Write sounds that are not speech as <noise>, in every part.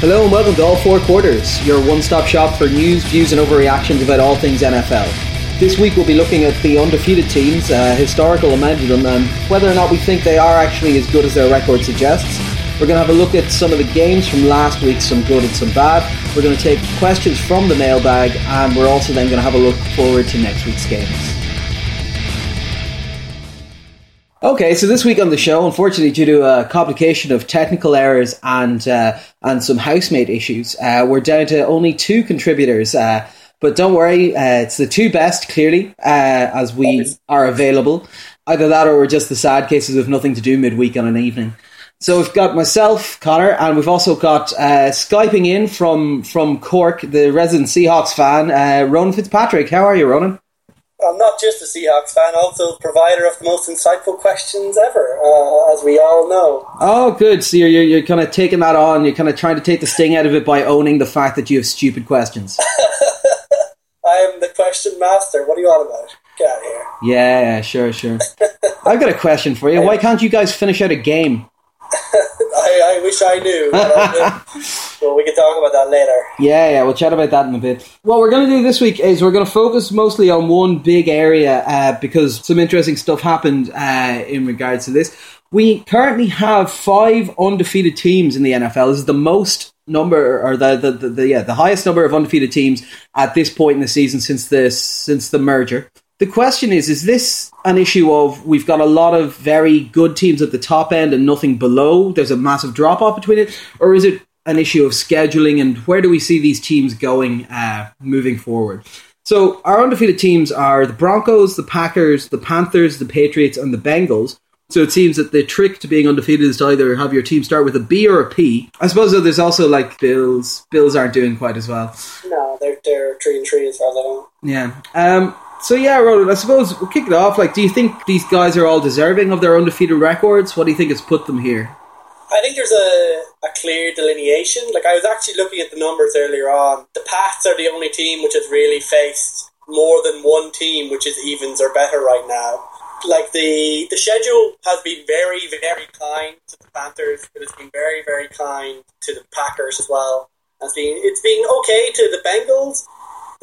Hello and welcome to All Four Quarters, your one stop shop for news, views, and overreactions about all things NFL. This week we'll be looking at the undefeated teams, historical amount of them, and whether or not we think they are actually as good as their record suggests. We're going to have a look at some of the games from last week, some good and some bad. We're going to take questions from the mailbag, and we're also then going to have a look forward to next week's games. Okay, so this week on the show, unfortunately, due to a complication of technical errors and uh, and some housemate issues, uh, we're down to only two contributors. Uh, but don't worry, uh, it's the two best, clearly, uh, as we are available. Either that or we're just the sad cases with nothing to do midweek on an evening. So we've got myself, Connor, and we've also got uh, Skyping in from, from Cork, the resident Seahawks fan, uh, Ronan Fitzpatrick. How are you, Ronan? I'm not just a Seahawks fan, also provider of the most insightful questions ever, uh, as we all know. Oh, good. So you're, you're, you're kind of taking that on. You're kind of trying to take the sting out of it by owning the fact that you have stupid questions. <laughs> I'm the question master. What are you on about? Get out of here. Yeah, sure, sure. I've got a question for you. Why can't you guys finish out a game? <laughs> I, I wish I knew. <laughs> well, we can talk about that later. Yeah, yeah, we'll chat about that in a bit. What we're going to do this week is we're going to focus mostly on one big area uh, because some interesting stuff happened uh, in regards to this. We currently have five undefeated teams in the NFL. This is the most number, or the, the, the, the yeah the highest number of undefeated teams at this point in the season since this since the merger. The question is: Is this an issue of we've got a lot of very good teams at the top end and nothing below? There's a massive drop off between it, or is it an issue of scheduling and where do we see these teams going uh, moving forward? So our undefeated teams are the Broncos, the Packers, the Panthers, the Patriots, and the Bengals. So it seems that the trick to being undefeated is to either have your team start with a B or a P. I suppose though there's also like Bills. Bills aren't doing quite as well. No, they're they're three and three as far as I know. Yeah. Um. So yeah, Ronan. I suppose we'll kick it off. Like, do you think these guys are all deserving of their undefeated records? What do you think has put them here? I think there's a, a clear delineation. Like I was actually looking at the numbers earlier on. The Pats are the only team which has really faced more than one team which is evens or better right now like the the schedule has been very very kind to the Panthers, but it's been very very kind to the Packers as well. It's been it's been okay to the Bengals.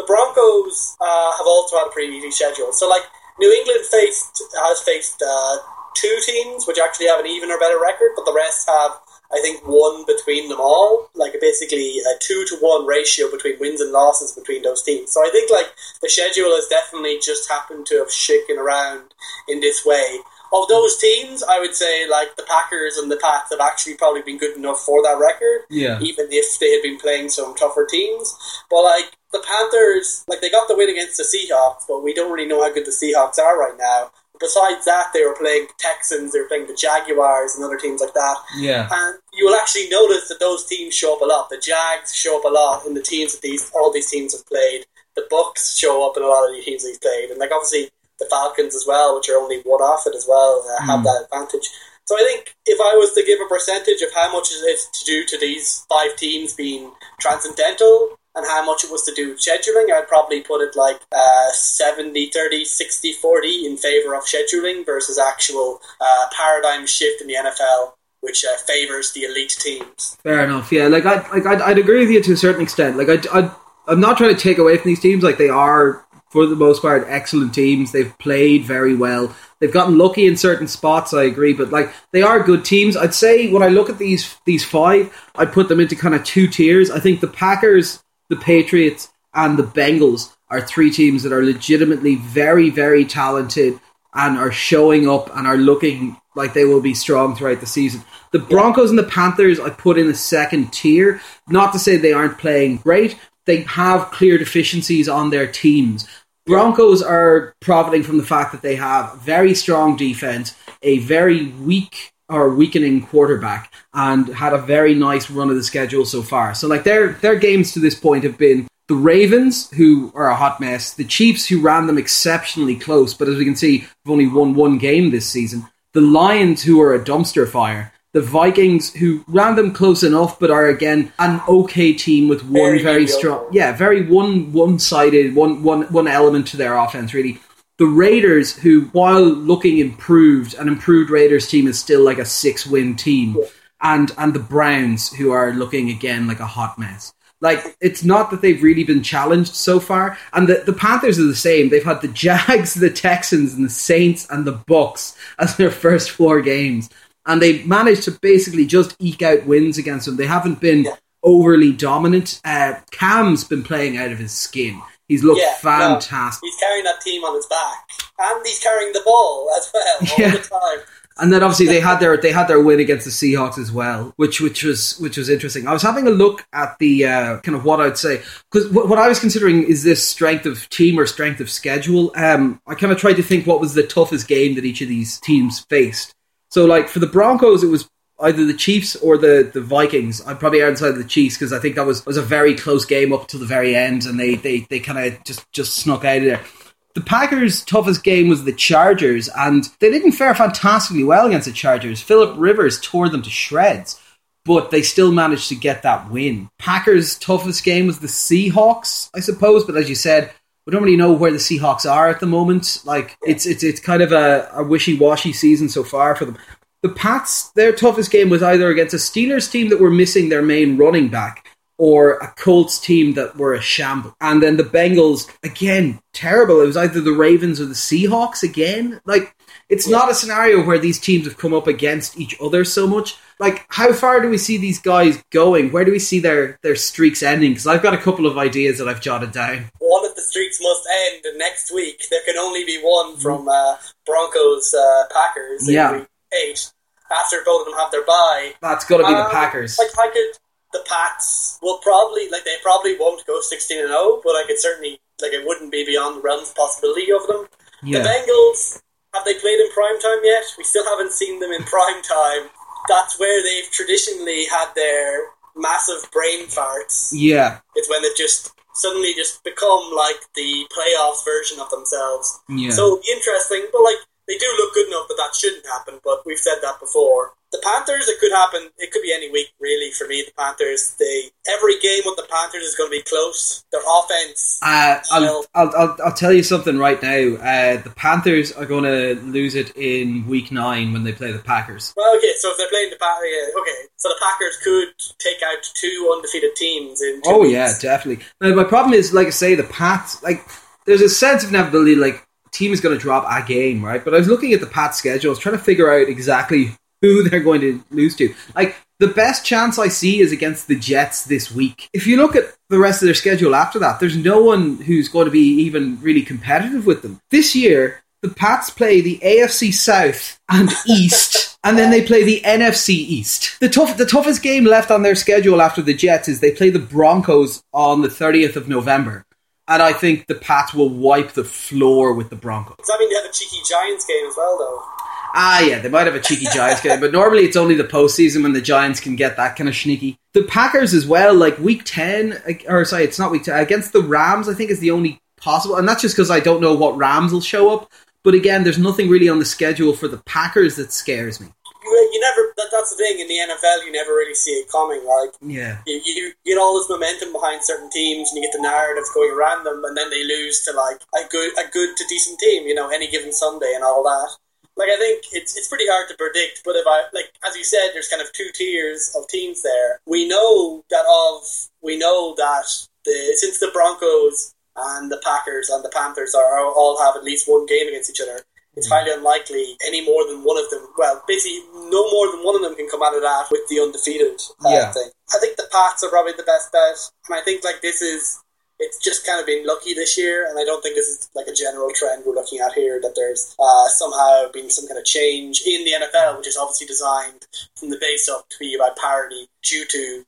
The Broncos uh, have also had a pretty easy schedule. So like New England faced has faced uh, two teams which actually have an even or better record, but the rest have I think one between them all, like basically a two to one ratio between wins and losses between those teams. So I think like the schedule has definitely just happened to have shaken around in this way. Of those teams, I would say like the Packers and the Pats have actually probably been good enough for that record. Yeah. Even if they had been playing some tougher teams. But like the Panthers, like they got the win against the Seahawks, but we don't really know how good the Seahawks are right now besides that, they were playing Texans, they were playing the Jaguars and other teams like that. Yeah. And you will actually notice that those teams show up a lot. The Jags show up a lot in the teams that these all these teams have played. The Bucks show up in a lot of the teams they've played, and like obviously the Falcons as well, which are only one off it as well, uh, have mm. that advantage. So I think if I was to give a percentage of how much it is to do to these five teams being transcendental, and how much it was to do with scheduling, I'd probably put it like uh, 70 30, 60 40 in favour of scheduling versus actual uh, paradigm shift in the NFL. Which uh, favors the elite teams. Fair enough. Yeah, like I, like I'd, I'd agree with you to a certain extent. Like I, I, I'm not trying to take away from these teams. Like they are, for the most part, excellent teams. They've played very well. They've gotten lucky in certain spots. I agree, but like they are good teams. I'd say when I look at these these five, I'd put them into kind of two tiers. I think the Packers the Patriots, and the Bengals are three teams that are legitimately very, very talented and are showing up and are looking like they will be strong throughout the season. The Broncos and the Panthers I put in the second tier. Not to say they aren't playing great, they have clear deficiencies on their teams. Broncos are profiting from the fact that they have very strong defense, a very weak or weakening quarterback and had a very nice run of the schedule so far. So like their their games to this point have been the Ravens, who are a hot mess, the Chiefs, who ran them exceptionally close, but as we can see, have only won one game this season. The Lions, who are a dumpster fire. The Vikings, who ran them close enough, but are again an okay team with one very, very strong, yeah, very one one sided, one one one element to their offense. Really, the Raiders, who while looking improved, an improved Raiders team is still like a six win team. and and the Browns, who are looking again like a hot mess. Like it's not that they've really been challenged so far, and the, the Panthers are the same. They've had the <laughs> Jags, the Texans, and the Saints and the Bucks as their first four games, and they've managed to basically just eke out wins against them. They haven't been overly dominant. Uh, Cam's been playing out of his skin. He's looked Yeah, no. fantastic. He's carrying that team on his back, and he's carrying the ball as well all Yeah. the time. And then obviously they had their they had their win against the Seahawks as well, which which was which was interesting. I was having a look at the uh, kind of what I'd say because what, what I was considering is this strength of team or strength of schedule. Um, I kind of tried to think what was the toughest game that each of these teams faced. So like for the Broncos, it was either the Chiefs or the, the Vikings. I'd probably on the side of the Chiefs because I think that was was a very close game up to the very end, and they they, they kind of just just snuck out of there. The Packers' toughest game was the Chargers, and they didn't fare fantastically well against the Chargers. Philip Rivers tore them to shreds, but they still managed to get that win. Packers' toughest game was the Seahawks, I suppose, but as you said, we don't really know where the Seahawks are at the moment. Like it's it's it's kind of a, a wishy washy season so far for them. The Pats, their toughest game was either against a Steelers team that were missing their main running back or a Colts team that were a shamble. And then the Bengals, again, terrible. It was either the Ravens or the Seahawks again. Like, it's not a scenario where these teams have come up against each other so much. Like, how far do we see these guys going? Where do we see their, their streaks ending? Because I've got a couple of ideas that I've jotted down. One of the streaks must end next week. There can only be one from uh, Broncos uh, Packers Yeah. week eight after both of them have their bye. That's got to be the Um, Packers. Like I could, the Pats will probably like they probably won't go sixteen and zero, but I could certainly like it wouldn't be beyond the realms of possibility of them. The Bengals have they played in prime time yet? We still haven't seen them in prime time. That's where they've traditionally had their massive brain farts. Yeah. It's when they've just suddenly just become like the playoffs version of themselves. Yeah. So it'll be interesting, but like they do look good enough but that shouldn't happen. But we've said that before. The Panthers, it could happen. It could be any week, really. For me, the Panthers. They every game with the Panthers is going to be close. Their offense. Uh, I'll, I'll, I'll, I'll tell you something right now. Uh, the Panthers are going to lose it in week nine when they play the Packers. Well, okay. So if they're playing the Packers, yeah, okay. So the Packers could take out two undefeated teams in. Two Oh weeks. yeah, definitely. Now my problem is, like I say, the Pats. Like there's a sense of inevitability. Like team is going to drop a game, right? But I was looking at the Pats schedule, I was trying to figure out exactly who <laughs> they're going to lose to. Like the best chance I see is against the Jets this week. If you look at the rest of their schedule after that, there's no one who's going to be even really competitive with them this year. The Pats play the AFC South and <laughs> East, and then they play the NFC East. The tough, the toughest game left on their schedule after the Jets is they play the Broncos on the 30th of November, and I think the Pats will wipe the floor with the Broncos. Does that mean they have a cheeky Giants game as well, though? Ah, yeah, they might have a cheeky <laughs> Giants game, but normally it's only the postseason when the Giants can get that kind of sneaky. The Packers as well, like week ten, or sorry, it's not week ten against the Rams. I think is the only possible, and that's just because I don't know what Rams will show up. But again, there's nothing really on the schedule for the Packers that scares me. You, you. That, that's the thing in the NFL. You never really see it coming. Like Yeah, you, you get all this momentum behind certain teams, and you get the narrative going around them, and then they lose to like a good, a good to decent team. You know, any given Sunday and all that. Like I think it's it's pretty hard to predict. But if I like, as you said, there's kind of two tiers of teams there. We know that of we know that the since the Broncos and the Packers and the Panthers are all have at least one game against each other. It's highly unlikely any more than one of them. Well, basically, no more than one of them can come out of that with the undefeated uh, Yeah. thing. I think the Pats are probably the best bet, and I think like this is it's just kind of been lucky this year, and I don't think this is like a general trend we're looking at here that there's uh, somehow been some kind of change in the NFL, which is obviously designed from the base up to be about parity due to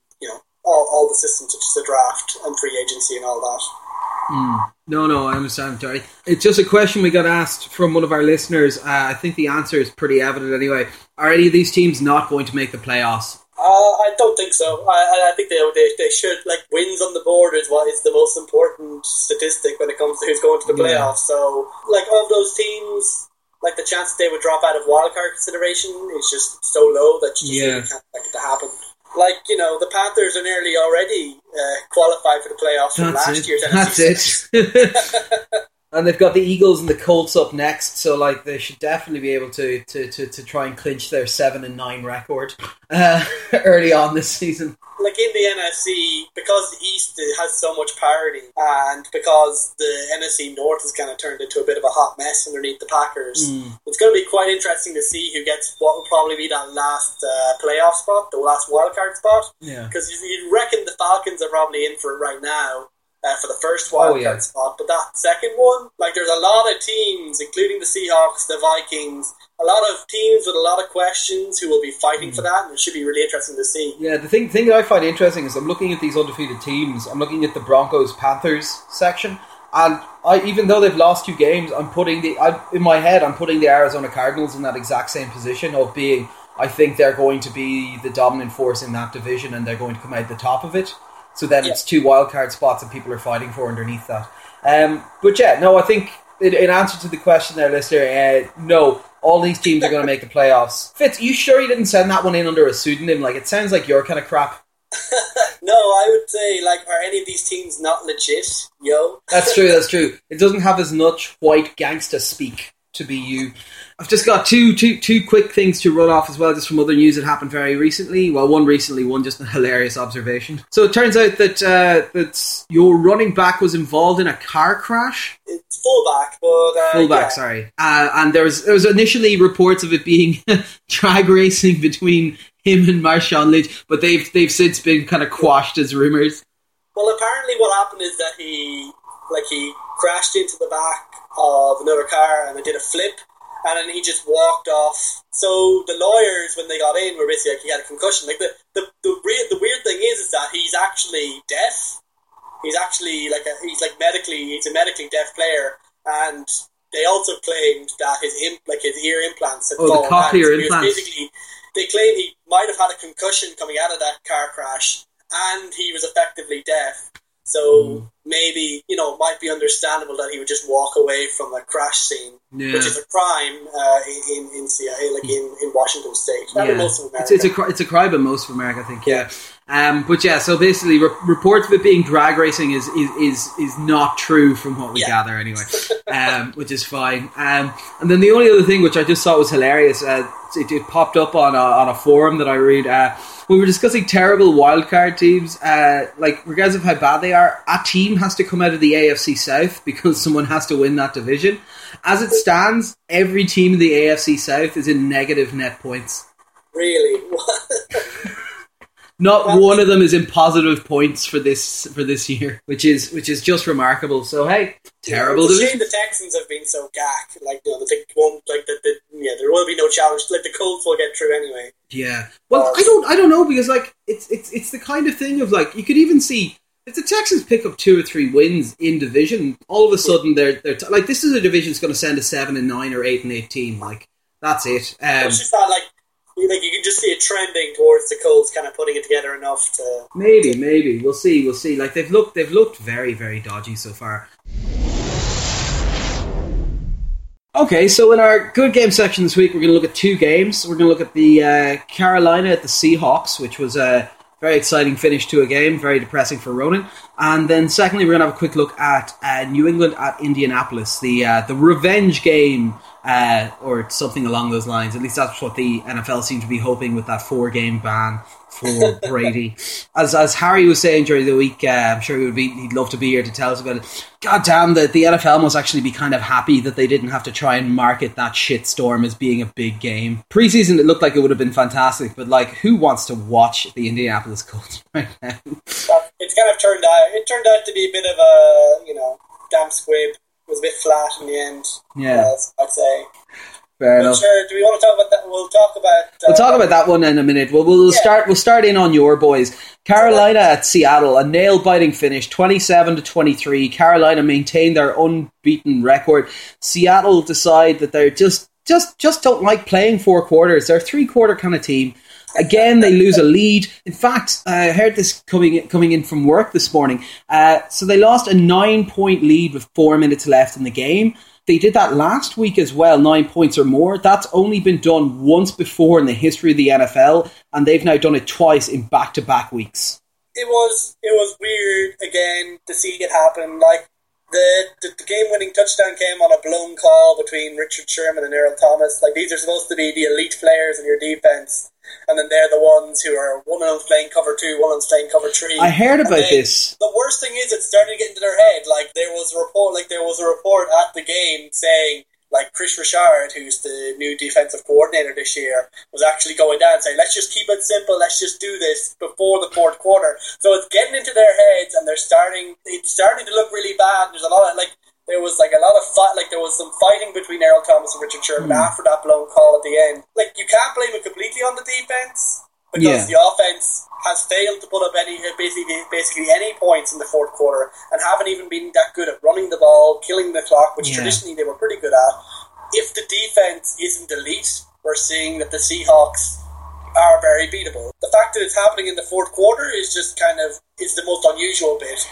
all, all the systems such as the draft and free agency and all that. no, no, I understand, Terry. It's just a question we got asked from one of our listeners. Uh, I think the answer is pretty evident anyway. Are any of these teams not going to make the playoffs? Uh, I don't think so. I, I- think they, they they should like wins on the board is what is the most important statistic when it comes to who's going to the Yeah. playoffs. So, like of those teams, like the chance they would drop out of wildcard consideration is just so low that you just Yeah. really can't expect it to happen. Like you know, the Panthers are nearly already uh, qualified for the playoffs from That's last it. year's That's NFC. it. <laughs> <laughs> and they've got the Eagles and the Colts up next, so like they should definitely be able to to, to, to try and clinch their seven and nine record uh, <laughs> early on this season. Like in the NFC, because the East has so much parity, and because the NFC North has kind of turned into a bit of a hot mess underneath the Packers, Mm. it's going to be quite interesting to see who gets what will probably be that last uh, playoff spot, the last wildcard spot. Yeah. Because you, you reckon the Falcons are probably in for it right now uh, for the first wild Oh, yeah. card spot, but that second one, like there's a lot of teams, including the Seahawks, the Vikings, a lot of teams with a lot of questions who will be fighting Mm. for that, and it should be really interesting to see. Yeah, the thing thing that I find interesting is I'm looking at these undefeated teams. I'm looking at the Broncos Panthers section, and I even though they've lost two games, I'm putting the I, in my head I'm putting the Arizona Cardinals in that exact same position of being. I think they're going to be the dominant force in that division, and they're going to come out the top of it. So then Yeah. it's two wild card spots that people are fighting for underneath that. Um, but yeah, no, I think in, in answer to the question there, listener, uh, no, all these teams are going to make the playoffs. Fitz, you sure you didn't send that one in under a pseudonym? Like it sounds like your kind of crap. <laughs> No, I would say, like, are any of these teams not legit? Yo. That's true. That's true. It doesn't have as much white gangster speak to be you. I've just got two, two, two quick things to run off as well, just from other news that happened very recently. Well, one recently, one just a hilarious observation. So it turns out that uh, that your running back was involved in a car crash. It's fullback, but. Uh, Fullback, yeah. sorry. Uh, and there was there was initially reports of it being <laughs> drag racing between him and Marshawn Lynch, but they've they've since been kind of quashed as rumors. Well, apparently, what happened is that he, like, he crashed into the back of another car and it did a flip, and then he just walked off. So the lawyers, when they got in, were basically like he had a concussion. Like the the the, re- the weird thing is, is that he's actually deaf. He's actually like a, he's like medically he's a medically deaf player, and they also claimed that his imp, like his ear implants had Oh, the fallen cochlear out. So implants. Basically, they claim he might have had a concussion coming out of that car crash, and he was effectively deaf. So Hmm. maybe you know it might be understandable that he would just walk away from a crash scene, Yeah. which is a crime uh, in in CIA, like in, in Washington State. Yeah. most of It's, America. it's a it's a crime in most of America, I think. Yeah. Um, but yeah, so basically, re- reports of it being drag racing is is is, is not true from what we Yeah. gather, anyway. Um, which is fine. Um, and then the only other thing which I just thought was hilarious, uh, it, it popped up on a, on a forum that I read. Uh, we were discussing terrible wildcard teams. Uh, like, regardless of how bad they are, a team has to come out of the AFC South because someone has to win that division. As it stands, every team in the AFC South is in negative net points. really. <laughs> Not one of them is in positive points for this for this year, which is which is just remarkable. So hey, terrible It's a shame the Texans have been so gack. Like you know, they won't like the, the yeah. There will be no challenge. Like the Colts will get through anyway. Yeah. Well, I don't I don't know because like it's it's it's the kind of thing of like you could even see if the Texans pick up two or three wins in division, all of a sudden they're they're t- like this is a division that's going to send a seven and nine or eight and eighteen. Like that's it. Um, It's just not like like you can just see it trending towards the Colts, kind of putting it together enough to. Maybe, maybe we'll see. We'll see. Like they've looked, they've looked very, very dodgy so far. Okay, so in our good game section this week, we're going to look at two games. We're going to look at the uh, Carolina at the Seahawks, which was a very exciting finish to a game, very depressing for Ronan. And then, secondly, we're going to have a quick look at uh, New England at Indianapolis, the uh, the revenge game, uh, or something along those lines. At least that's what the NFL seemed to be hoping with that four game ban for <laughs> Brady. As as Harry was saying during the week, uh, I'm sure he would be he'd love to be here to tell us about it. God damn that the NFL must actually be kind of happy that they didn't have to try and market that shitstorm as being a big game. Preseason it looked like it would have been fantastic, but like who wants to watch the Indianapolis Colts <laughs> right now? It's kind of turned out. It turned out to be a bit of a you know damp squib. It was a bit flat in the end. Yeah. uh, I'd say. Fair But enough. sure. Do we want to talk about that? We'll talk about. Uh, We'll talk about that one in a minute. We'll, we'll Yeah. start. We'll start in on your boys. Carolina at Seattle, a nail-biting finish, twenty-seven to twenty-three. Carolina maintain their unbeaten record. Seattle decide that they're just, just, just don't like playing four quarters. They're a three-quarter kind of team. Again, they lose a lead. In fact, I heard this coming coming in from work this morning. Uh, so they lost a nine-point lead with four minutes left in the game. They did that last week as well, nine points or more. That's only been done once before in the history of the NFL, and they've now done it twice in back to back weeks. it was it was weird again to see it happen. Like the, the, the game winning touchdown came on a blown call between Richard Sherman and Earl Thomas. Like these are supposed to be the elite players in your defense, and then they're the ones who are one of them's playing cover two, one of them's playing cover three. I heard about then this. The worst thing is it's starting to get into their head. Like there was a report, like there was a report at the game saying. Like Kris Richard, who's the new defensive coordinator this year, was actually going down saying, "Let's just keep it simple. Let's just do this before the fourth quarter." So it's getting into their heads, and they're starting. It's starting to look really bad. There's a lot of like there was like a lot of fight, like there was some fighting between Earl Thomas and Richard Sherman hmm. after that blown call at the end. Like you can't blame it completely on the defense because Yeah. the offense has failed to put up any basically basically any points in the fourth quarter and haven't even been that good at running the ball, killing the clock, which Yeah. traditionally they were pretty good at. If the defense isn't elite, we're seeing that the Seahawks are very beatable. The fact that it's happening in the fourth quarter is just kind of is the most unusual bit.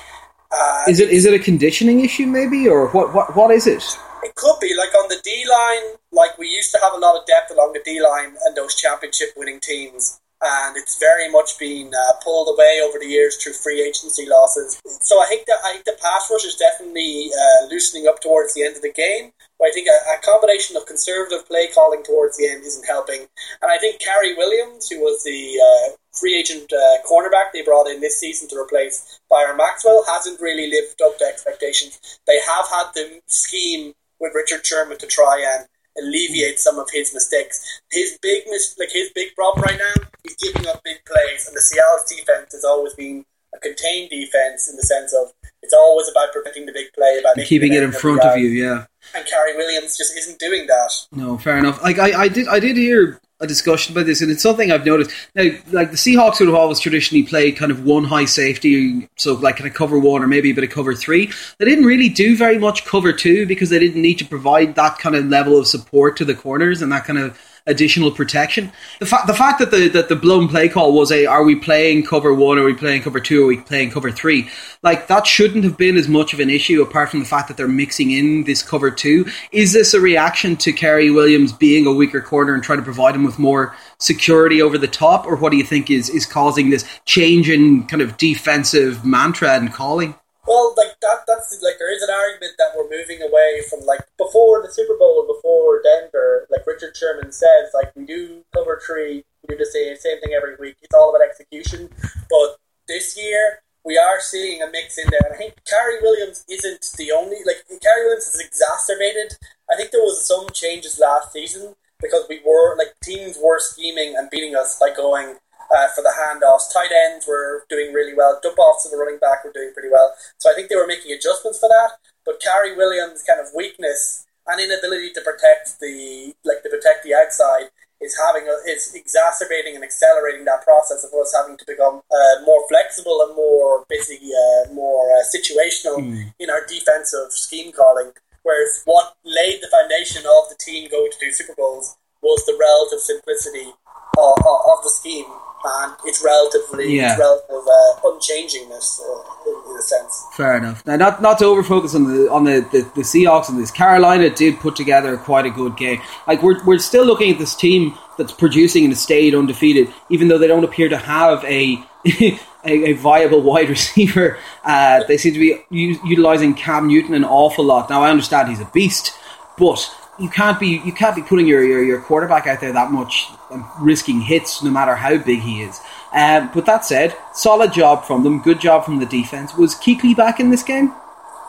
Uh, Is it is it a conditioning issue maybe or what what what is it? It could be like on the D line, like we used to have a lot of depth along the D line and those championship winning teams, and it's very much been uh, pulled away over the years through free agency losses. So I think that I think the pass rush is definitely uh, loosening up towards the end of the game. But I think a, a combination of conservative play calling towards the end isn't helping, and I think Cary Williams, who was the uh, free agent uh, cornerback they brought in this season to replace Byron Maxwell, hasn't really lived up to expectations. They have had the scheme with Richard Sherman to try and alleviate some of his mistakes. His big mis- like his big problem right now, he's giving up big plays, and the Seattle's defense has always been a contained defense in the sense of it's always about preventing the big play, about Keeping it in front of you, yeah. And Cary Williams just isn't doing that. No, fair enough. Like I, I did, I did hear a discussion about this, and it's something I've noticed. Now, like the Seahawks would have always traditionally played kind of one high safety, so like kind of cover one or maybe a bit of cover three. They didn't really do very much cover two because they didn't need to provide that kind of level of support to the corners and that kind of additional protection. The fact the fact that the that the blown play call was a are we playing cover one, are we playing cover two, are we playing cover three? Like that shouldn't have been as much of an issue apart from the fact that they're mixing in this cover two. Is this a reaction to Cary Williams being a weaker corner and trying to provide him with more security over the top, or what do you think is is causing this change in kind of defensive mantra and calling? Well, like that, that's like there is an argument that we're moving away from like before the Super Bowl, before Denver. Like Richard Sherman says, like we do cover three, we do the same same thing every week. It's all about execution. But this year, we are seeing a mix in there, and I think Cary Williams isn't the only. Like Cary Williams is exacerbated. I think there was some changes last season because we were like teams were scheming and beating us by going uh, for the handoffs. Tight ends were doing really well. Dump offs to the running back were doing pretty well. So I think they were making adjustments for that. But Cary Williams' kind of weakness and inability to protect the like to protect the outside is having a, is exacerbating and accelerating that process of us having to become uh, more flexible and more basically uh, more uh, situational in our defensive scheme calling. Whereas what laid the foundation of the team going to do Super Bowls was the relative simplicity of, of, of the scheme and its relatively Yeah. its relative uh, unchangingness uh, in, in a sense. Fair enough. Now, not not to over focus on the on the, the, the Seahawks and this. Carolina did put together quite a good game. Like we're we're still looking at this team that's producing and has stayed undefeated, even though they don't appear to have a <laughs> a, a viable wide <laughs> receiver. Uh, they seem to be u- utilizing Cam Newton an awful lot. Now I understand he's a beast, but you can't be you can't be putting your, your, your quarterback out there that much and risking hits no matter how big he is. Um, but that said, solid job from them, good job from the defense. Was Kuechly back in this game?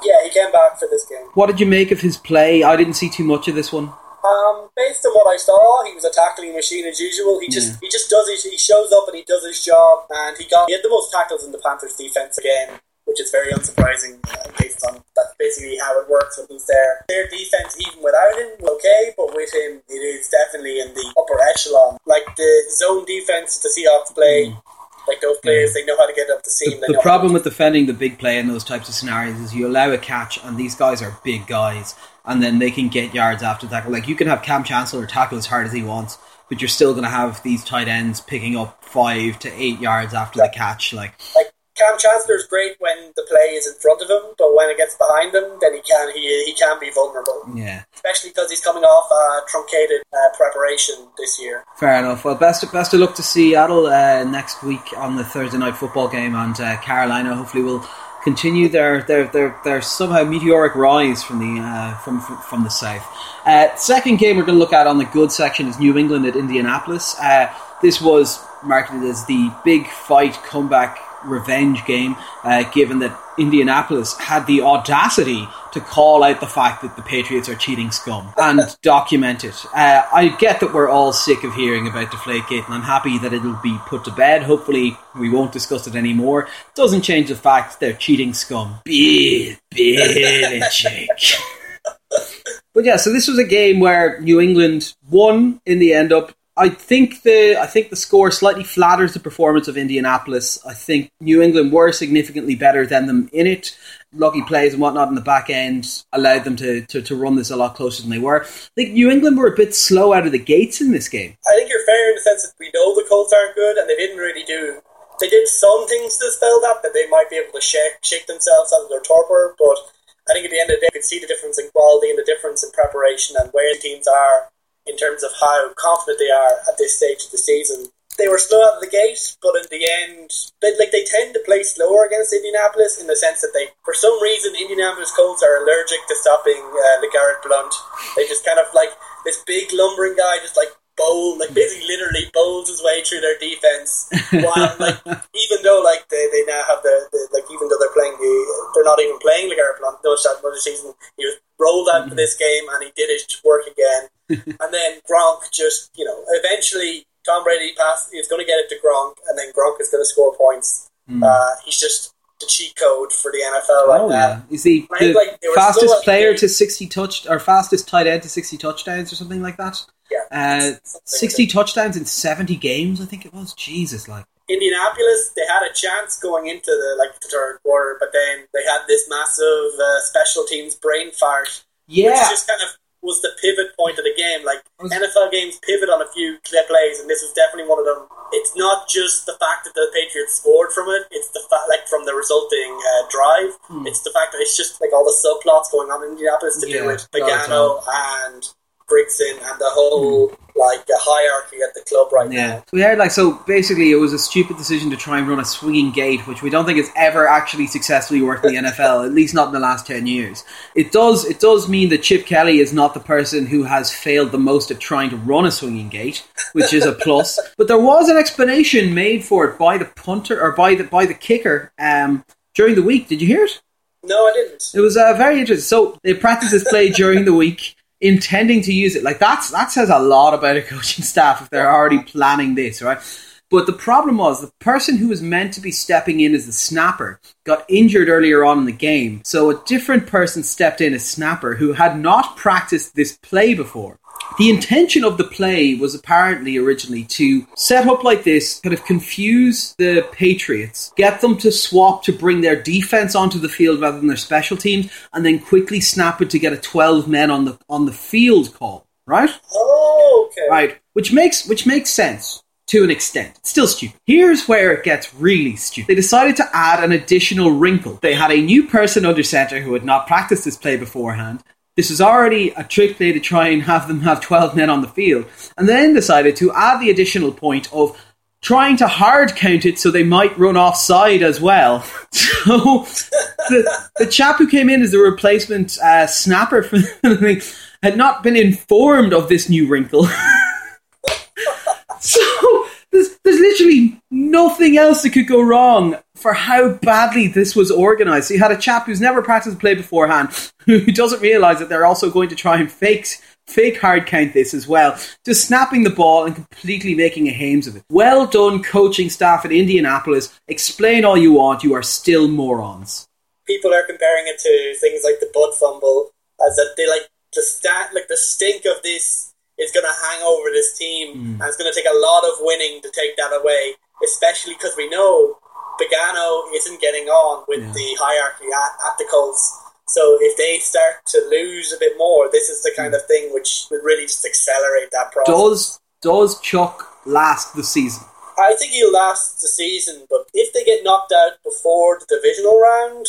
Yeah, he came back for this game. What did you make of his play? I didn't see too much of this one. Um, based on what I saw, he was a tackling machine as usual. He just he just does his, he shows up and he does his job, and he got he had the most tackles in the Panthers defense again, which is very unsurprising uh, based on that's basically how it works when he's there. Their defense, even without him, okay, but with him, it is definitely in the upper echelon. Like the zone defense the Seahawks play, hmm. like those players, they know how to get up the seam. they The how problem with defending the big play in those types of scenarios is you allow a catch, and these guys are big guys, and then they can get yards after tackle. Like you can have Kam Chancellor tackle as hard as he wants, but you're still going to have these tight ends picking up five to eight yards after the catch. Like like Kam Chancellor's great when the play is in front of him, but when it gets behind him, then he can he he can be vulnerable. yeah, especially because he's coming off a truncated uh, preparation this year. fair enough. Well, best best of luck to Seattle uh, next week on the Thursday night football game, and uh, Carolina hopefully will continue their their their, their somehow meteoric rise from the uh, from, from from the south. Uh, second game we're going to look at on the good section is New England at Indianapolis. Uh, this was marketed as the big fight comeback revenge game, uh, given that Indianapolis had the audacity to call out the fact that the Patriots are cheating scum and document it. Uh, I get that we're all sick of hearing about Deflategate, and I'm happy that it'll be put to bed. Hopefully, we won't discuss it anymore. Doesn't change the fact they're cheating scum. Bill Belichick. <laughs> but yeah, so this was a game where New England won in the end up I think the I think the score slightly flatters the performance of Indianapolis. I think New England were significantly better than them in it. Lucky plays and whatnot in the back end allowed them to, to, to run this a lot closer than they were. I think New England were a bit slow out of the gates in this game. I think you're fair in the sense that we know the Colts aren't good and they didn't really do they did some things to spell that that they might be able to shake shake themselves out of their torpor, but I think at the end of the day you can see the difference in quality and the difference in preparation and where teams are in terms of how confident they are at this stage of the season. They were slow out of the gate, but in the end, they, like they tend to play slower against Indianapolis in the sense that they, for some reason, Indianapolis Colts are allergic to stopping uh, LeGarrette Blunt. They just kind of like this big lumbering guy, just like bowl, like basically literally bowls his way through their defense. <laughs> While like even though like they, they now have the, the like even though they're playing the they're not even playing LeGarrette Blunt. No shot another season. He was rolled out for this game and he did his work again. And then Gronk just, you know, eventually Tom Brady pass is going to get it to Gronk, and then Gronk is going to score points. Mm. Uh, he's just the cheat code for the NFL right oh, now. Yeah. Is he the like, fastest player to sixty touch or fastest tight end to sixty touchdowns or something like that? Yeah, uh, sixty touchdowns in seventy games. I think it was. Jesus, like Indianapolis, they had a chance going into the like the third quarter, but then they had this massive uh, special teams brain fart. Yeah, which just kind of was the pivot point of the game. Like NFL games pivot on a few plays, and this was definitely one of them. It's not just the fact that the Patriots scored from it; it's the fact, like from the resulting uh, drive. Hmm. It's the fact that it's just like all the subplots going on in Indianapolis to yeah, do with Pagano and Grigson and the whole mm. like hierarchy at the club right yeah. now. We heard like so basically it was a stupid decision to try and run a swinging gate, which we don't think has ever actually successfully worked in the NFL, at least not in the last ten years. It does it does mean that Chip Kelly is not the person who has failed the most at trying to run a swinging gate, which is a <laughs> plus. but there was an explanation made for it by the punter or by the by the kicker um, during the week. Did you hear it? No, I didn't. It was uh, very interesting. So they practiced this play during the week intending to use it. Like that's that says a lot about a <laughs> coaching staff if they're already planning this, right? But the problem was the person who was meant to be stepping in as the snapper got injured earlier on in the game. So a different person stepped in as snapper who had not practiced this play before. The intention of the play was apparently originally to set up like this, kind of confuse the Patriots, get them to swap to bring their defense onto the field rather than their special teams, and then quickly snap it to get a twelve men on the on the field call. Right? Oh, okay. Right. Which makes which makes sense to an extent. It's still stupid. Here's where it gets really stupid. They decided to add an additional wrinkle. They had a new person under center who had not practiced this play beforehand, this is already a trick play to try and have them have 12 men on the field. And then decided to add the additional point of trying to hard count it so they might run offside as well. <laughs> So the, the chap who came in as the replacement uh, snapper for <laughs> the thing had not been informed of this new wrinkle. <laughs> so there's, there's literally nothing else that could go wrong for how badly this was organized. So you had a chap who's never practiced play beforehand, <laughs> who doesn't realize that they're also going to try and fake fake hard count this as well, just snapping the ball and completely making a hames of it. Well done, coaching staff at Indianapolis. Explain all you want, you are still morons. People are comparing it to things like the butt fumble, as that they like the stat, like the stink of this is going to hang over this team, mm. and it's going to take a lot of winning to take that away. Especially because we know Pagano isn't getting on with yeah. the hierarchy at, at, the Colts. So if they start to lose a bit more, this is the kind mm. of thing which would really just accelerate that process. Does does Chuck last the season? I think he'll last the season, but if they get knocked out before the divisional round,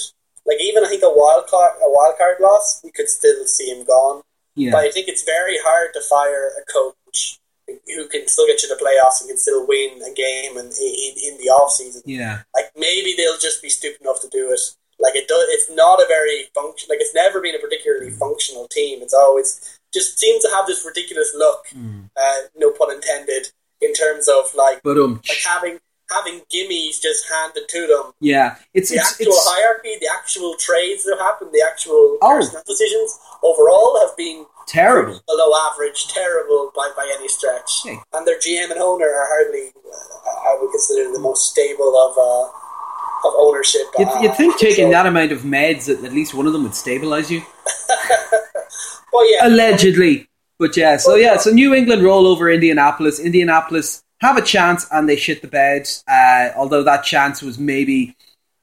like even I think a wild card a wild card loss, we could still see him gone. Yeah. But I think it's very hard to fire a coach who can still get you to playoffs and can still win a game and in, in the off season. Yeah, like maybe they'll just be stupid enough to do it. Like it does, it's not a very function. Like it's never been a particularly functional team. It's always just seems to have this ridiculous look. Mm. Uh, no pun intended. In terms of like, But um, like having having gimmies just handed to them. yeah, it's The it's, actual it's hierarchy, the actual trades that happen, the actual Oh. personal decisions overall have been terrible. below average, terrible by, by any stretch. Hey. And their GM and owner are hardly, uh, I would consider, the most stable of uh, of ownership. You'd, uh, you'd think taking so- that amount of meds that at least one of them would stabilize you. <laughs> Well, yeah, Allegedly. But yeah, so yeah, so New England roll over Indianapolis. Indianapolis have a chance and they shit the bed. Uh, although that chance was maybe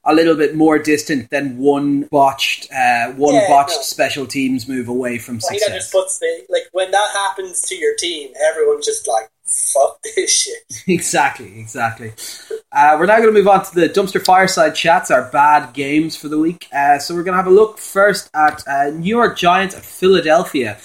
a little bit more distant than one botched, uh, one Yeah, botched no. special teams move away from I think that success. just puts the like when that happens to your team, everyone's just like, "Fuck this shit." <laughs> exactly, exactly. Uh, we're now going to move on to the dumpster fireside chats, our bad games for the week. Uh, so we're going to have a look first at uh, New York Giants at Philadelphia.